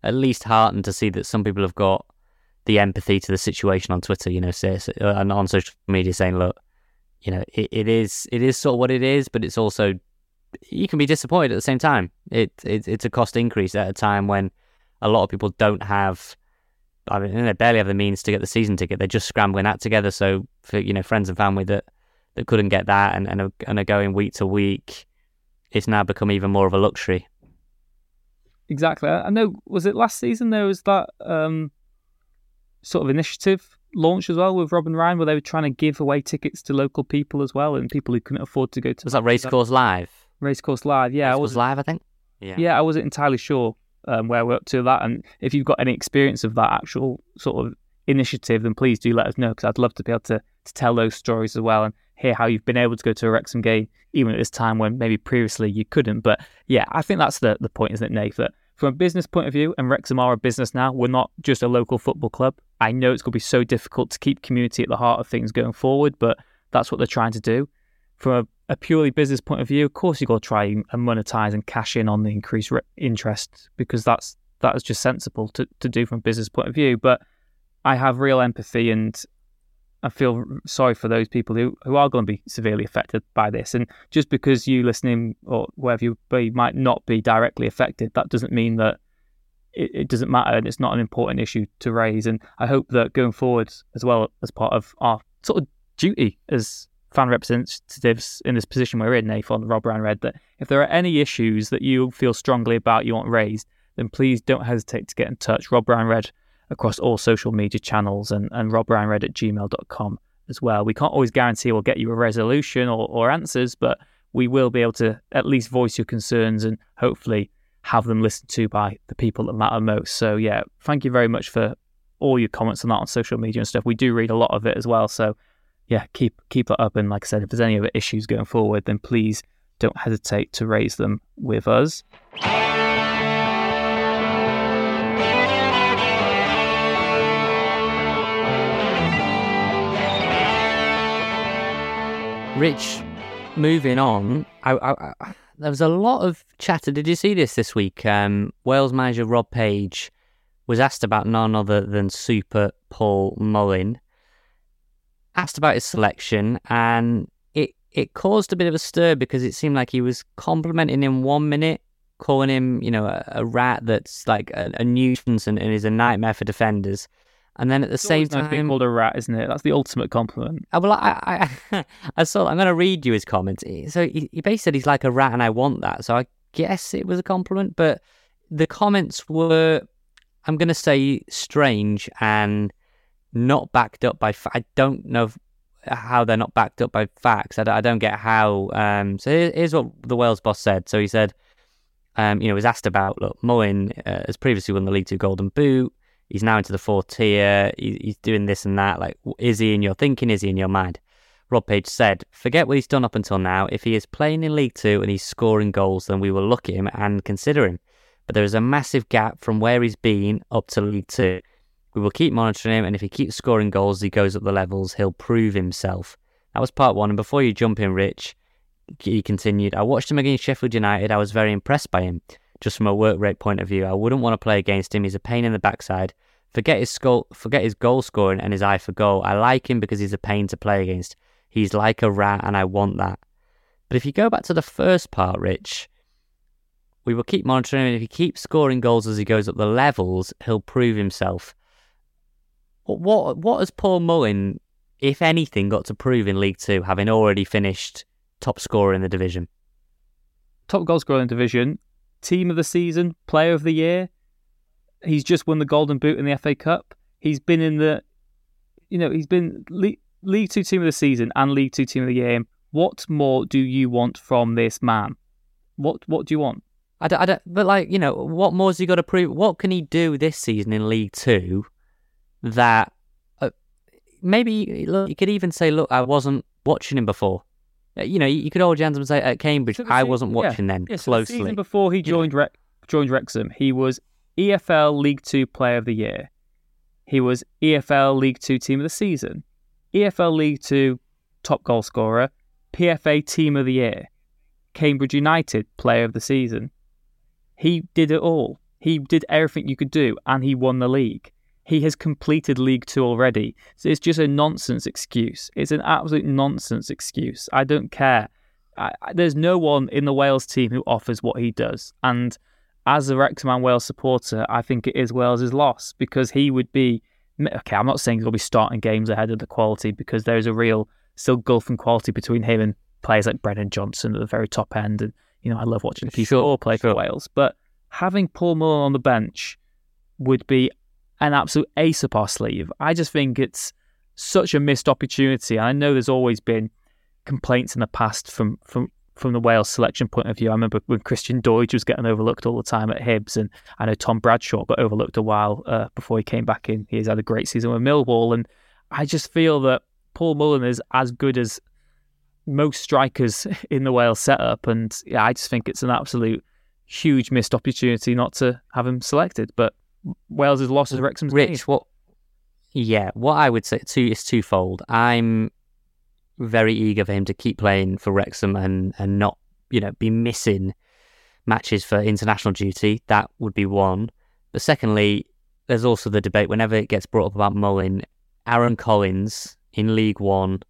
at least heartened to see that some people have got the empathy to the situation on Twitter. You know, say, uh, and on social media saying, look, you know, it, it is it is sort of what it is, but it's also you can be disappointed at the same time. It, it it's a cost increase at a time when a lot of people don't have. I mean, they barely have the means to get the season ticket. They're just scrambling that together. So for you know friends and family that, that couldn't get that and and are, and are going week to week, it's now become even more of a luxury. Exactly. I know. Was it last season there was that um, sort of initiative launched as well with Robin Ryan, where they were trying to give away tickets to local people as well and people who couldn't afford to go to. Was that Racecourse Live? Racecourse Live, yeah. Racecourse I was Live, I think. Yeah. Yeah, I wasn't entirely sure um, where we're up to that. And if you've got any experience of that actual sort of initiative, then please do let us know because I'd love to be able to, to tell those stories as well and hear how you've been able to go to a Wrexham game even at this time when maybe previously you couldn't. But yeah, I think that's the, the point, isn't it, Nate? That from a business point of view, and Wrexham are a business now, we're not just a local football club. I know it's going to be so difficult to keep community at the heart of things going forward, but that's what they're trying to do. From a, a purely business point of view, of course, you've got to try and monetize and cash in on the increased re- interest because that's that is just sensible to, to do from a business point of view. But I have real empathy and I feel sorry for those people who, who are going to be severely affected by this. And just because you listening or wherever you be might not be directly affected, that doesn't mean that it, it doesn't matter and it's not an important issue to raise. And I hope that going forward, as well as part of our sort of duty as fan representatives in this position we're in, Nathan, Rob Ryan Red, that if there are any issues that you feel strongly about, you want raised, then please don't hesitate to get in touch. Rob Ryan Red across all social media channels and, and robryanred at gmail.com as well. We can't always guarantee we'll get you a resolution or, or answers, but we will be able to at least voice your concerns and hopefully have them listened to by the people that matter most. So yeah, thank you very much for all your comments on that on social media and stuff. We do read a lot of it as well. So yeah, keep keep that up. And like I said, if there's any other issues going forward, then please don't hesitate to raise them with us. Rich, moving on, I, I, I, there was a lot of chatter. Did you see this this week? Um, Wales manager Rob Page was asked about none other than Super Paul Mullin. Asked about his selection, and it it caused a bit of a stir because it seemed like he was complimenting him one minute, calling him, you know, a, a rat that's like a, a nuisance and, and is a nightmare for defenders. And then at the It's same always nice being called a rat, isn't it? That's the ultimate compliment. uh, well, I, I, I saw. I'm going to read you his comments. He- So he, he basically said he's like a rat, and I want that. So I guess it was a compliment, but the comments were, I'm going to say, strange and not backed up by. Fa- I don't know how they're not backed up by facts. I, don't- I don't get how. Um, so here's what the Wales boss said. So he said, um, you know, was asked about look, Mullin uh, has previously won the League Two Golden Boot. He's now into the fourth tier. He, he's doing this and that. Like, is he in your thinking? Is he in your mind? Rob Page said, Forget what he's done up until now. If he is playing in League Two and he's scoring goals, then we will look at him and consider him. But there is a massive gap from where he's been up to League Two. We will keep monitoring him, and if he keeps scoring goals, he goes up the levels, he'll prove himself. That was part one. And before you jump in, Rich, he continued, I watched him against Sheffield United. I was very impressed by him. Just from a work rate point of view, I wouldn't want to play against him. He's a pain in the backside. Forget his goal, forget his goal scoring and his eye for goal. I like him because he's a pain to play against. He's like a rat, and I want that. But if you go back to the first part, Rich, we will keep monitoring him. If he keeps scoring goals as he goes up the levels, he'll prove himself. What what, what has Paul Mullin, if anything, got to prove in League Two, having already finished top scorer in the division? Top goal scorer in the division, team of the season, player of the year. He's just won the Golden Boot in the FA Cup. He's been in the, you know, he's been Le- League Two team of the season and League Two team of the year. What more do you want from this man? What What do you want? I don't, I don't, but like you know, what more has he got to prove? What can he do this season in League Two that uh, maybe look, you could even say, look, I wasn't watching him before. Uh, You know, you could hold your hands and say at Cambridge, So I wasn't yeah, watching them yeah, so the closely. season before he joined Re- joined Wrexham, he was EFL League Two Player of the Year. He was EFL League Two Team of the Season, EFL League Two Top Goal Scorer, PFA Team of the Year, Cambridge United Player of the Season. He did it all. He did everything you could do, and he won the league. He has completed League Two already. So it's just a nonsense excuse. It's an absolute nonsense excuse. I don't care. I, I- there's no one in the Wales team who offers what he does. And as a Wrexham and Wales supporter, I think it is Wales's loss because he would be. Okay, I'm not saying he'll be starting games ahead of the quality because there is a real still gulf in quality between him and players like Brennan Johnson at the very top end. And you know, I love watching P4 Sure, play sure. for Wales, but having Paul Mullin on the bench would be an absolute ace up our sleeve. I just think it's such a missed opportunity. I know there's always been complaints in the past from from from the Wales selection point of view. I remember when Christian Doidge was getting overlooked all the time at Hibs, and I know Tom Bradshaw got overlooked a while uh, before he came back in. He's had a great season with Millwall, and I just feel that Paul Mullin is as good as most strikers in the Wales setup, and yeah, I just think it's an absolute huge missed opportunity not to have him selected. But Wales has lost as Wrexham's. Rich, what? Yeah, what I would say two is twofold. I'm very eager for him to keep playing for Wrexham and and not you know be missing matches for international duty. That would be one. But secondly, there's also the debate whenever it gets brought up about Mullin, Aaron Collins in League One,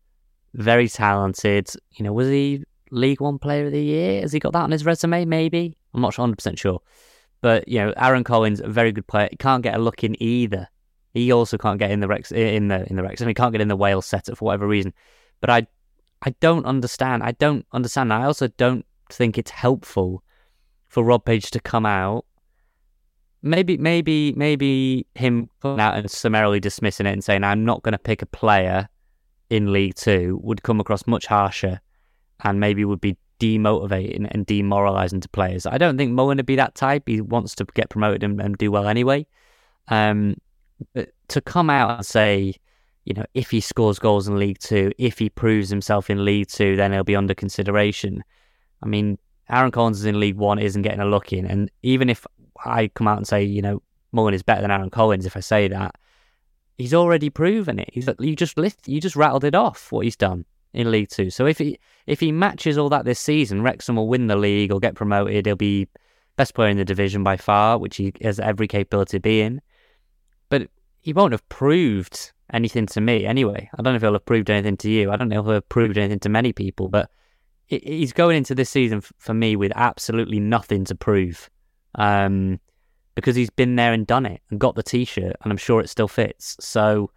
very talented. You know, was he League One Player of the Year? Has he got that on his resume? Maybe. I'm not 100 percent sure. But you know, Aaron Collins, a very good player. He can't get a look in either. He also can't get in the Rex eh, in the in the Rex. I mean, he can't get in the Wales setup for whatever reason. But I, I don't understand. I don't understand. I also don't think it's helpful for Rob Page to come out. Maybe, maybe, maybe him coming out and summarily dismissing it and saying I'm not going to pick a player in League Two would come across much harsher, and maybe would be demotivating and demoralising to players. I don't think Mullin would be that type. He wants to get promoted and, and do well anyway. Um, but to come out and say, you know, if he scores goals in League Two, if he proves himself in League Two, then he'll be under consideration. I mean, Aaron Collins is in League One, isn't getting a look in, and even if I come out and say, you know, Mullin is better than Aaron Collins, if I say that, he's already proven it. He's you just you just rattled it off what he's done. In League Two. So if he if he matches all that this season, Wrexham will win the league or get promoted. He'll be best player in the division by far, which he has every capability of being. But he won't have proved anything to me anyway. I don't know if he'll have proved anything to you. I don't know if he'll have proved anything to many people, but he's going into this season for me with absolutely nothing to prove. Um, because he's been there and done it and got the t-shirt and I'm sure it still fits. So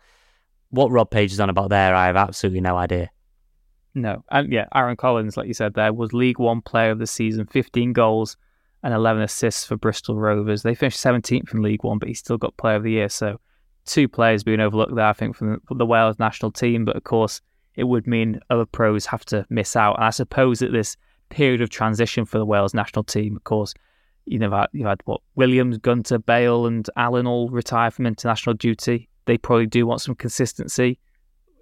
what Rob Page is on about there, I have absolutely no idea. No. And yeah, Aaron Collins, like you said there, was League One player of the season, 15 goals and 11 assists for Bristol Rovers. They finished 17th in League One, but he still got player of the year. So two players being overlooked there, I think, from the, Wales national team. But of course, it would mean other pros have to miss out. And I suppose at this period of transition for the Wales national team, of course, you know, you had what Williams, Gunter, Bale, and Allen all retire from international duty. They probably do want some consistency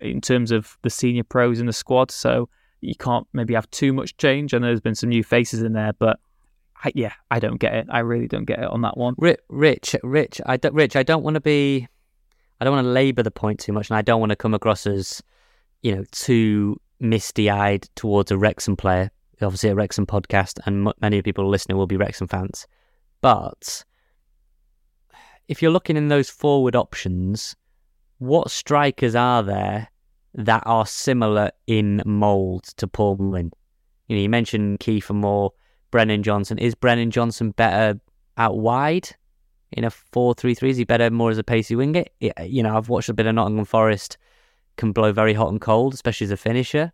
in terms of the senior pros in the squad. So you can't maybe have too much change. I know there's been some new faces in there, but I, yeah, I don't get it. I really don't get it on that one. Rich, Rich, I don't, Rich, I don't want to be, I don't want to labour the point too much, and I don't want to come across as, you know, too misty-eyed towards a Wrexham player obviously a Wrexham podcast, and many people listening will be Wrexham fans. But if you're looking in those forward options, what strikers are there that are similar in mould to Paul Mullin? You know, you mentioned Kieffer Moore, Brennan Johnson. Is Brennan Johnson better out wide in a 4-3-3? Is he better more as a pacey winger? You know, I've watched a bit of Nottingham Forest, can blow very hot and cold, especially as a finisher.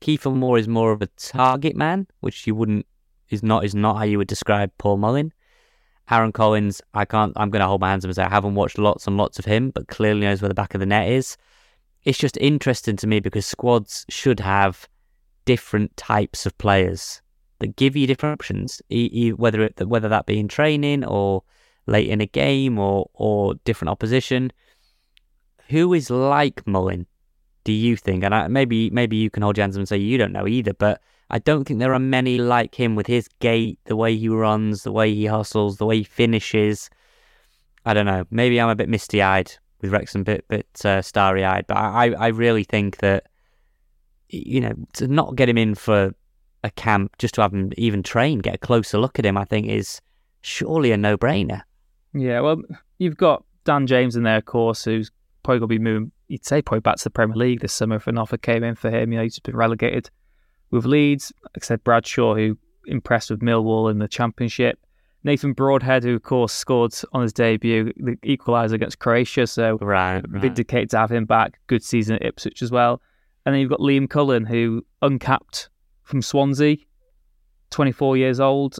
Kieffer Moore is more of a target man, which you wouldn't is not is not how you would describe Paul Mullin. Aaron Collins, I can't. I'm going to hold my hands up and say I haven't watched lots and lots of him, but clearly knows where the back of the net is. It's just interesting to me because squads should have different types of players that give you different options, whether it, whether that be in training or late in a game or or different opposition. Who is like Mullin? do you think? And I, maybe maybe you can hold your hands up and say you don't know either, but I don't think there are many like him with his gait, the way he runs, the way he hustles, the way he finishes. I don't know. Maybe I'm a bit misty eyed with Wrexham, bit bit uh, starry eyed, but I I really think that you know to not get him in for a camp just to have him even train, get a closer look at him, I think is surely a no brainer. Yeah, well, you've got Dan James in there, of course, who's probably going to be moving you'd say probably back to the Premier League this summer if an offer came in for him. You know, he's been relegated with Leeds. Like I said, Bradshaw, who impressed with Millwall in the Championship. Nathan Broadhead, who of course scored on his debut, the equaliser against Croatia, so right, right. vindicated to have him back. Good season at Ipswich as well. And then you've got Liam Cullen, who uncapped from Swansea, 24 years old.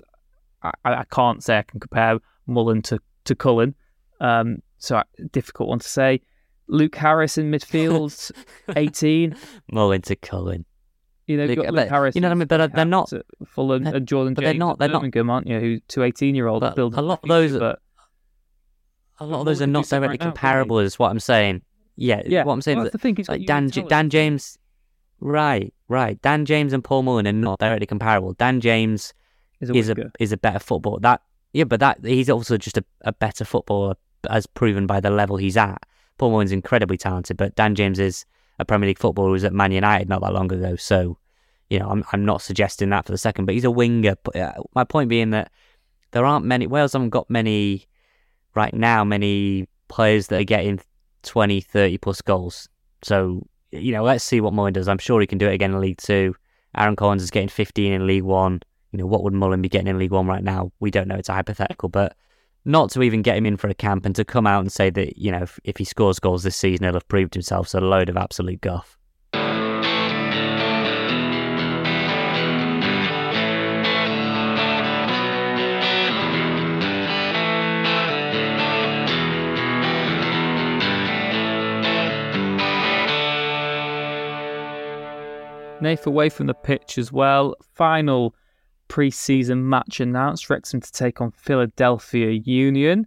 I, I can't say I can compare Mullin to, to Cullen. Um, so difficult one to say. Luke Harris in midfield, 18. More into Cullen. You know, Luke, got Luke Harris. You know what I mean? Uh, but they're not. Fulham and Jordan but James. They're not. They're Birmingham, not. aren't you? Who two 18 year olds build a lot of those. But a lot of those are not directly right comparable. Now, is what I'm saying. Yeah, yeah. What I'm saying well, is that, like Dan Dan James. Right, right. Dan James and Paul Mullin are not directly comparable. Dan James is a is a, is a better footballer. That yeah, but that he's also just a, a better footballer as proven by the level he's at. Paul Mullin's incredibly talented, but Dan James is a Premier League footballer who was at Man United not that long ago. So, you know, I'm I'm not suggesting that for the second, but he's a winger. Uh, my point being that there aren't many Wales haven't got many right now, many players that are getting 20, 30 plus goals. So, you know, let's see what Mullin does. I'm sure he can do it again in League Two. Aaron Collins is getting 15 in League One. You know, what would Mullin be getting in League One right now? We don't know. It's a hypothetical, but not to even get him in for a camp and to come out and say that, you know, if, if he scores goals this season, he'll have proved himself. So a load of absolute guff. Nath away from the pitch as well. Final pre-season match announced. Wrexham to take on Philadelphia Union.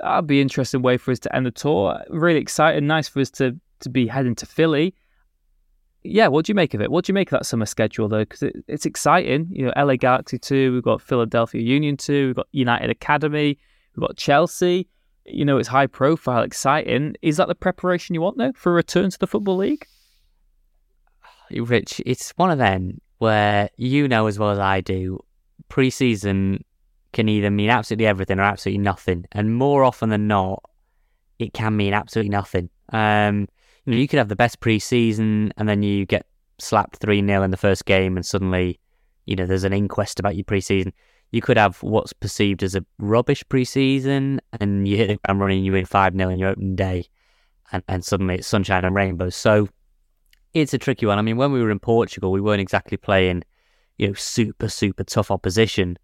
That'd be an interesting way for us to end the tour. Really exciting, Nice for us to to be heading to Philly. Yeah, what do you make of it? What do you make of that summer schedule though? Because it, it's exciting. You know, LA Galaxy two, we've got Philadelphia Union two, we've got United Academy, we've got Chelsea. You know, it's high profile, exciting. Is that the preparation you want though for a return to the football league? Rich, it's one of them where you know as well as I do, preseason can either mean absolutely everything or absolutely nothing, and more often than not, it can mean absolutely nothing. Um, you, know, you could have the best preseason, and then you get slapped three 0 in the first game, and suddenly, you know, there's an inquest about your preseason. You could have what's perceived as a rubbish preseason, and you hit the ground running, you win five 0 in your opening day, and, and suddenly it's sunshine and rainbows. So it's a tricky one. I mean, when we were in Portugal, we weren't exactly playing, you know, super super tough opposition.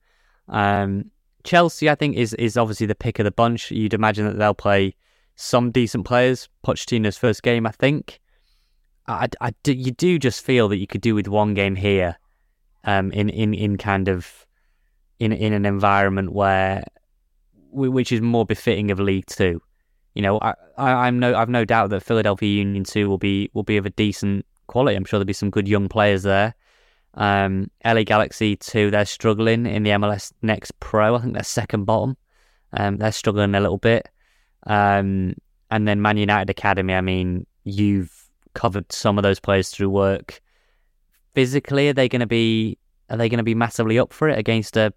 Um, Chelsea, I think, is is obviously the pick of the bunch. You'd imagine that they'll play some decent players. Pochettino's first game, I think. I, I, you do just feel that you could do with one game here, um, in in in kind of in in an environment where, which is more befitting of League Two. You know, I, I am no I've no doubt that Philadelphia Union Two will be will be of a decent quality. I'm sure there'll be some good young players there. Um, LA Galaxy 2, they're struggling in the MLS Next Pro. I think they're second bottom. Um, they're struggling a little bit. Um, and then Man United Academy, I mean, you've covered some of those players through work. Physically, are they going to be are they going to be massively up for it against a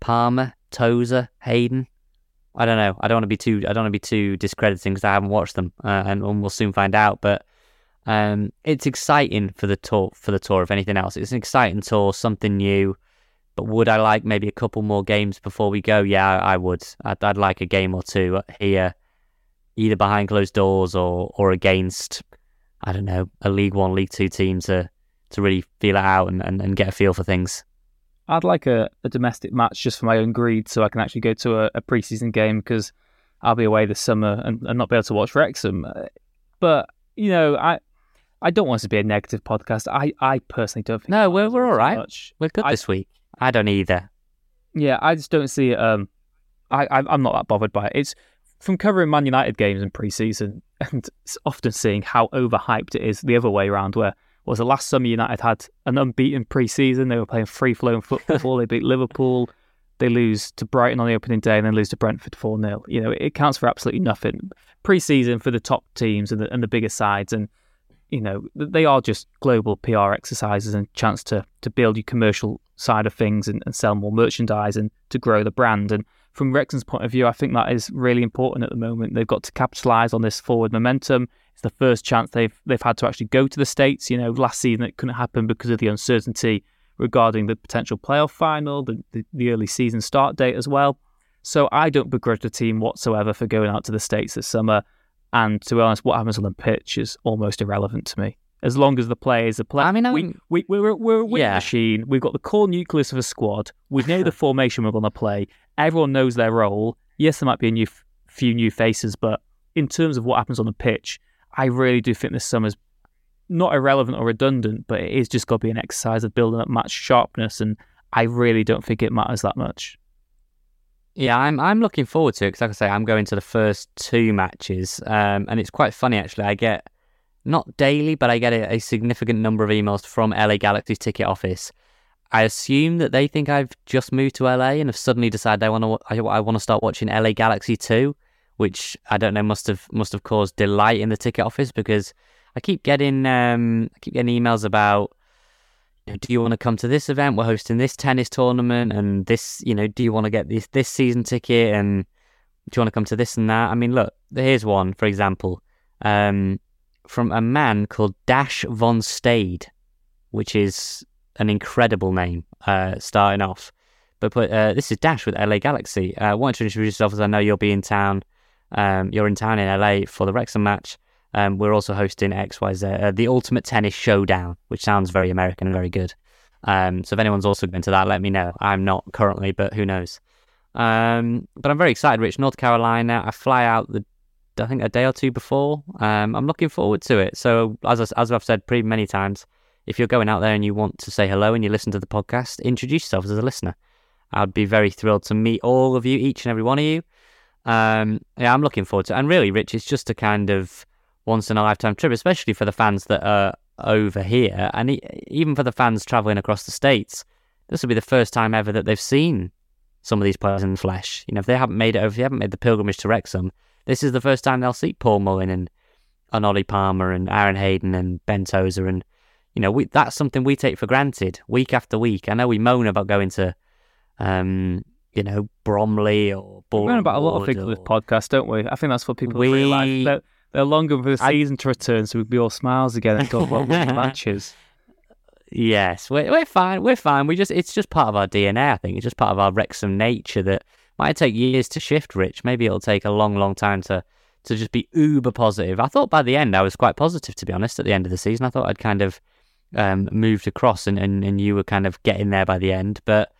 Palmer, Tozer, Hayden? I don't know. I don't want to be too I don't want to be too discrediting because I haven't watched them, uh, and, and we'll soon find out. But um, it's exciting for the tour. For the tour, if anything else, it's an exciting tour, something new. But would I like maybe a couple more games before we go? Yeah, I would. I'd, I'd like a game or two here, either behind closed doors or or against, I don't know, a League One, League Two team to to really feel it out and, and, and get a feel for things. I'd like a, a domestic match just for my own greed, so I can actually go to a, a preseason game because I'll be away this summer and, and not be able to watch Wrexham. But you know, I I don't want to be a negative podcast. I, I personally don't think. No, we're we're all right. Much. We're good I, this week. I don't either. Yeah, I just don't see it. Um, I I'm not that bothered by it. It's from covering Man United games in pre-season and often seeing how overhyped it is the other way around. Where was the last summer United had an unbeaten pre-season. They were playing free-flowing football. they beat Liverpool. They lose to Brighton on the opening day and then lose to Brentford 4 0. You know, it counts for absolutely nothing. Pre season for the top teams and the, and the bigger sides. And you know, they are just global PR exercises and chance to to build your commercial side of things and, and sell more merchandise and to grow the brand. And from Wrexham's point of view, I think that is really important at the moment. They've got to capitalise on this forward momentum. It's the first chance they've they've had to actually go to the states. You know, last season it couldn't happen because of the uncertainty regarding the potential playoff final, the, the, the early season start date as well. So I don't begrudge the team whatsoever for going out to the states this summer. And to be honest, what happens on the pitch is almost irrelevant to me. As long as the players are playing, I mean, I we, we, we're, we're a yeah. machine. We've got the core nucleus of a squad. We know the formation we're going to play. Everyone knows their role. Yes, there might be a new few new faces, but in terms of what happens on the pitch, I really do think this summer's not irrelevant or redundant, but it is just got to be an exercise of building up match sharpness, and I really don't think it matters that much. Yeah, I'm I'm looking forward to it because, like I say, I'm going to the first two matches, um, and it's quite funny actually. I get not daily, but I get a, a, significant number of emails from LA Galaxy's ticket office. I assume that they think I've just moved to LA and have suddenly decided I want to I, I want to start watching LA Galaxy two, which I don't know must have must have caused delight in the ticket office because I keep getting um, I keep getting emails about do you want to come to this event? We're hosting this tennis tournament and this, you know, do you want to get this this season ticket and do you want to come to this and that? I mean, look, here's one, for example, um, from a man called Dash von Stade, which is an incredible name, uh, starting off. But, uh, this is Dash with LA Galaxy. Uh, I wanted to introduce yourself as I know you'll be in town. Um, you're in town in LA for the Wrexham match. Um, we're also hosting XYZ, uh, the Ultimate Tennis Showdown, which sounds very American and very good. Um, so if anyone's also going to that, let me know. I'm not currently, but who knows? Um, but I'm very excited, Rich. North Carolina. I fly out the, I think a day or two before. Um, I'm looking forward to it. So as I, as I've said pretty many times, if you're going out there and you want to say hello and you listen to the podcast, introduce yourself as a listener. I'd be very thrilled to meet all of you, each and every one of you. Um, yeah, I'm looking forward to it. And really, Rich, it's just a kind of once in a lifetime trip, especially for the fans that are over here, and even for the fans traveling across the states. This will be the first time ever that they've seen some of these players in the flesh. You know, if they haven't made it, if they haven't made the pilgrimage to Wrexham, this is the first time they'll see Paul Mullin and, and Ollie Palmer and Aaron Hayden and Ben Tozer and you know, we, that's something we take for granted week after week. I know we moan about going to, um, you know, Bromley or We learn about a lot of things on this or- podcast, don't we? I think that's what people We- realise. They're, they're longer for the I- season to return, so we'd be all smiles again and talk about matches. Yes, we're we're fine. We're fine. We just it's just part of our DNA. I think it's just part of our Wrexham nature that might take years to shift. Rich, maybe it'll take a long, long time to to just be uber positive. I thought by the end I was quite positive, to be honest. At the end of the season, I thought I'd kind of um, moved across, and, and and you were kind of getting there by the end. But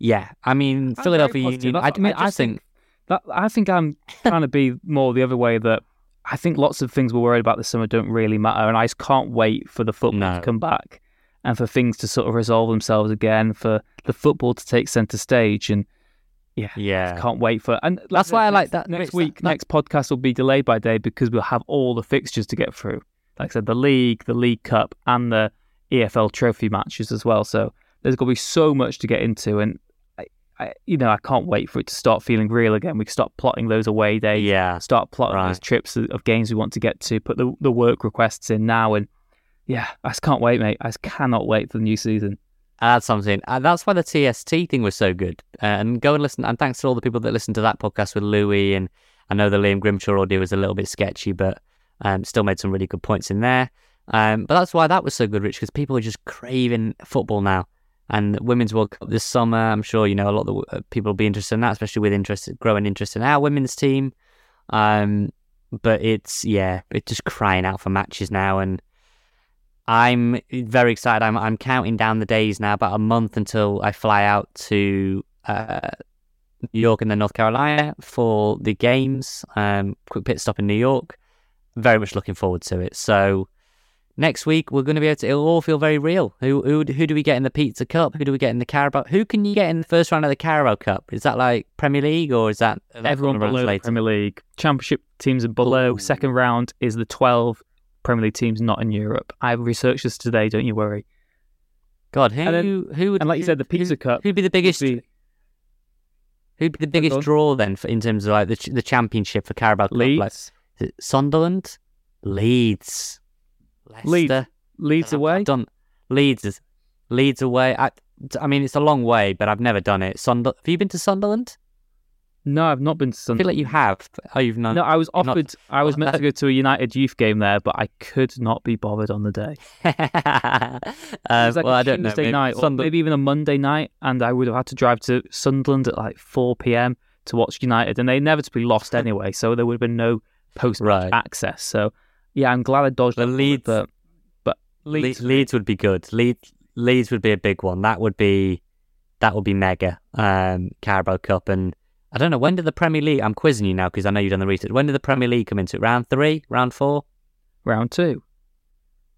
yeah, I mean, I'm Philadelphia. Union. I, I mean, I I just think That, I think I'm trying to be more the other way that I think lots of things we're worried about this summer don't really matter, and I just can't wait for the football No. to come back and for things to sort of resolve themselves again, for the football to take centre stage, and yeah, Yeah. can't wait for. And That's why I like that- Next week, that- next podcast will be delayed by day because we'll have all the fixtures to get through. Like I said, the league, the League Cup, and the EFL Trophy matches as well. So there's going to be so much to get into, and I, you know, I can't wait for it to start feeling real again. We can start plotting those away days, yeah, start plotting Right. those trips of, of games we want to get to, put the the work requests in now, and yeah, I just can't wait, mate. I just cannot wait for the new season. That's something. Uh, that's why the TST thing was so good. Uh, and go and listen. And thanks to all the people that listened to that podcast with Louis. And I know the Liam Grimshaw audio was a little bit sketchy, but um, still made some really good points in there. Um, but that's why that was so good, Rich, because people are just craving football now. And Women's World Cup this summer, I'm sure you know a lot of uh, people will be interested in that, especially with interest, growing interest in our women's team. Um, but it's yeah, it's just crying out for matches now, and I'm very excited. I'm I'm counting down the days now, about a month until I fly out to uh, New York and then North Carolina for the games. Um, quick pit stop in New York. Very much looking forward to it. So next week we're going to be able to. It'll all feel very real. Who who who do we get in the Pizza Cup? Who do we get in the Carabao? Who can you get in the first round of the Carabao Cup? Is that like Premier League or is that Everyone below the later? Premier League. Championship teams are below. Ooh. Second round is the 12 Premier League teams not in Europe. I've researched this today, don't you worry. God, who And then- who would And like you who- said, the Pizza who, Cup. Who'd be the biggest? be Who'd be the biggest draw then for, in terms of like the the championship for Carabao Cup? Like, Leeds. Sunderland, Leeds, Leicester. Leeds. Leeds I've- I've away. done Leeds. is- Leeds away. I, I mean, it's a long way, but I've never done it. Sunder, have you been to Sunderland? No, I've not been to I Sunderland. feel like you have. Oh, you've not. No, I was you've not- offered. I was meant to go to a United youth game there, but I could not be bothered on the day. uh, like well, I don't know. Tuesday maybe night, Sunder- maybe even a Monday night, and I would have had to drive to Sunderland at like 4 p.m. to watch United, and they inevitably lost anyway, so there would have been no post Right. access. So, yeah, I'm glad I dodged The Leeds- but but Le- Leeds, Leeds, would be good. Leeds, Leeds would be a big one. That would be that would be mega. Um, Carabao Cup and I don't know when did the Premier League. I'm quizzing you now because I know you've done the research. When did the Premier League come into it? Round three, round four. round two.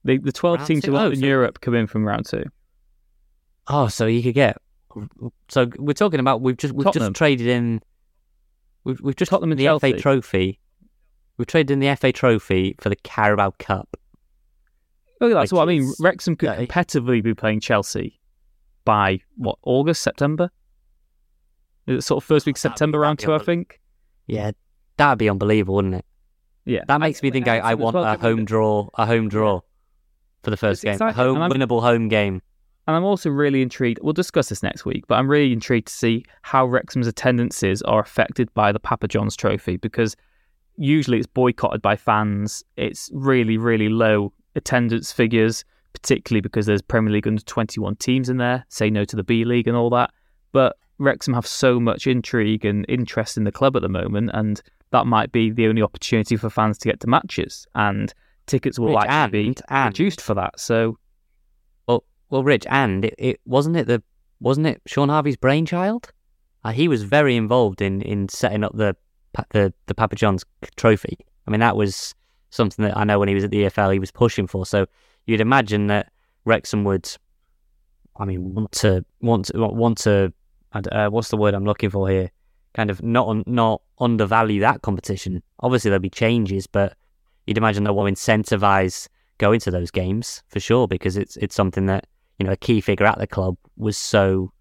The the 12 Round teams two? Oh, in so- Europe come in from round two. Oh, so you could get. So we're talking about we've just we've Tottenham. just traded in. We've we've just Tottenham and the FA Trophy. We've traded in the FA Trophy for the Carabao Cup. That's what I mean. Wrexham could yeah, competitively be playing Chelsea by what August, September. Is it sort of first week That'd be- September round two, I think. Yeah, that'd be unbelievable, wouldn't it? Yeah, That makes me think I, I want well, a home draw, a home draw for the first It's game, a home winnable home game. And I'm also really intrigued. We'll discuss this next week, but I'm really intrigued to see how Wrexham's attendances are affected by the Papa John's Trophy because usually it's boycotted by fans. It's really, really low attendance figures, particularly because there's Premier League under 21 teams in there. Say no to the B League and all that. But Wrexham have so much intrigue and interest in the club at the moment, and that might be the only opportunity for fans to get to matches. And tickets will Rich, likely be and- and- reduced for that. So Well, well, Rich, and it, it wasn't it the wasn't it Shaun Harvey's brainchild? Uh, he was very involved in, in setting up the the the Papa John's trophy. I mean, that was something that I know when he was at the EFL he was pushing for. So you'd imagine that Wrexham would, I mean, want to want to want to. Uh, what's the word I'm looking for here? Kind of not not undervalue that competition. Obviously there'll be changes, but you'd imagine that will incentivize going to those games for sure because it's it's something that you know a key figure at the club was so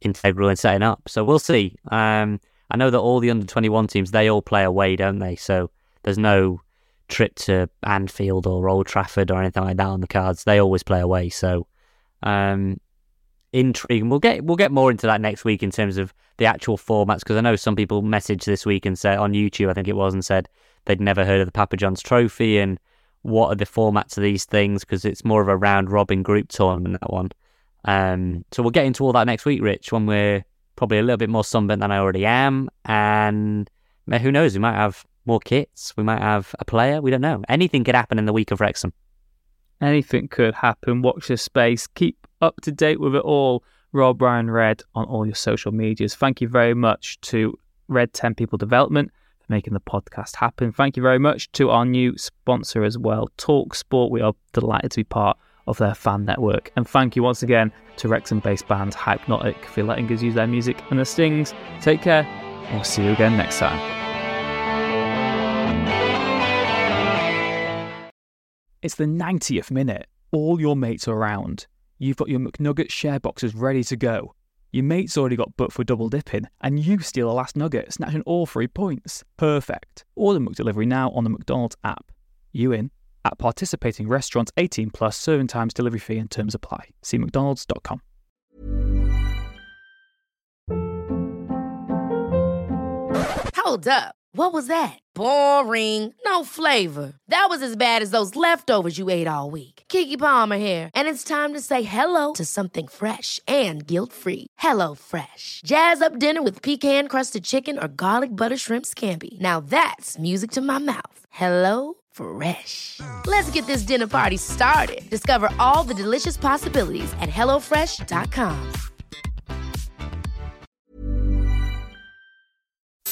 integral in setting up. So we'll see. Um, I know that all the under twenty one teams they all play away, don't they? So there's no trip to Anfield or Old Trafford or anything like that on the cards. They always play away, so um, intriguing. We'll get we'll get more into that next week in terms of the actual formats because I know some people messaged this week and said on YouTube, I think it was, and said they'd never heard of the Papa John's Trophy and what are the formats of these things because it's more of a round robin group tournament that one. Um, so we'll get into all that next week, Rich, when we're probably a little bit more sunburnt than I already am, and who knows, we might have more kits, we might have a player, we don't know. Anything could happen in the week of Wrexham. Anything could happen. Watch this space. Keep up to date with it all. Rob Ryan Red on all your social medias. Thank you very much to Red 10 People Development for making the podcast happen. Thank you very much to our new sponsor as well, Talk Sport. We are delighted to be part of their fan network. And thank you once again to Wrexham based band Hypenotic for letting us use their music and the stings. Take care, we'll see you again next time. It's the 90th minute. All your mates are around. You've got your McNugget share boxes ready to go. Your mate's already got booked for double dipping, and you steal the last nugget, snatching all three points. Perfect. Order McDelivery now on the McDonald's app. You in? At participating restaurants 18 plus serving times, delivery fee and terms apply. See McDonald's.com. Hold up. What was that? Boring. No flavor. That was as bad as those leftovers you ate all week. Keke Palmer here, and it's time to say hello to something fresh and guilt-free. Hello Fresh. Jazz up dinner with pecan-crusted chicken or garlic butter shrimp scampi. Now that's music to my mouth. Hello Fresh. Let's get this dinner party started. Discover all the delicious possibilities at hellofresh.com.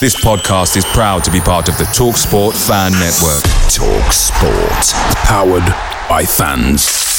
This podcast is proud to be part of the TalkSport Fan Network. Talk Sport. Powered by fans.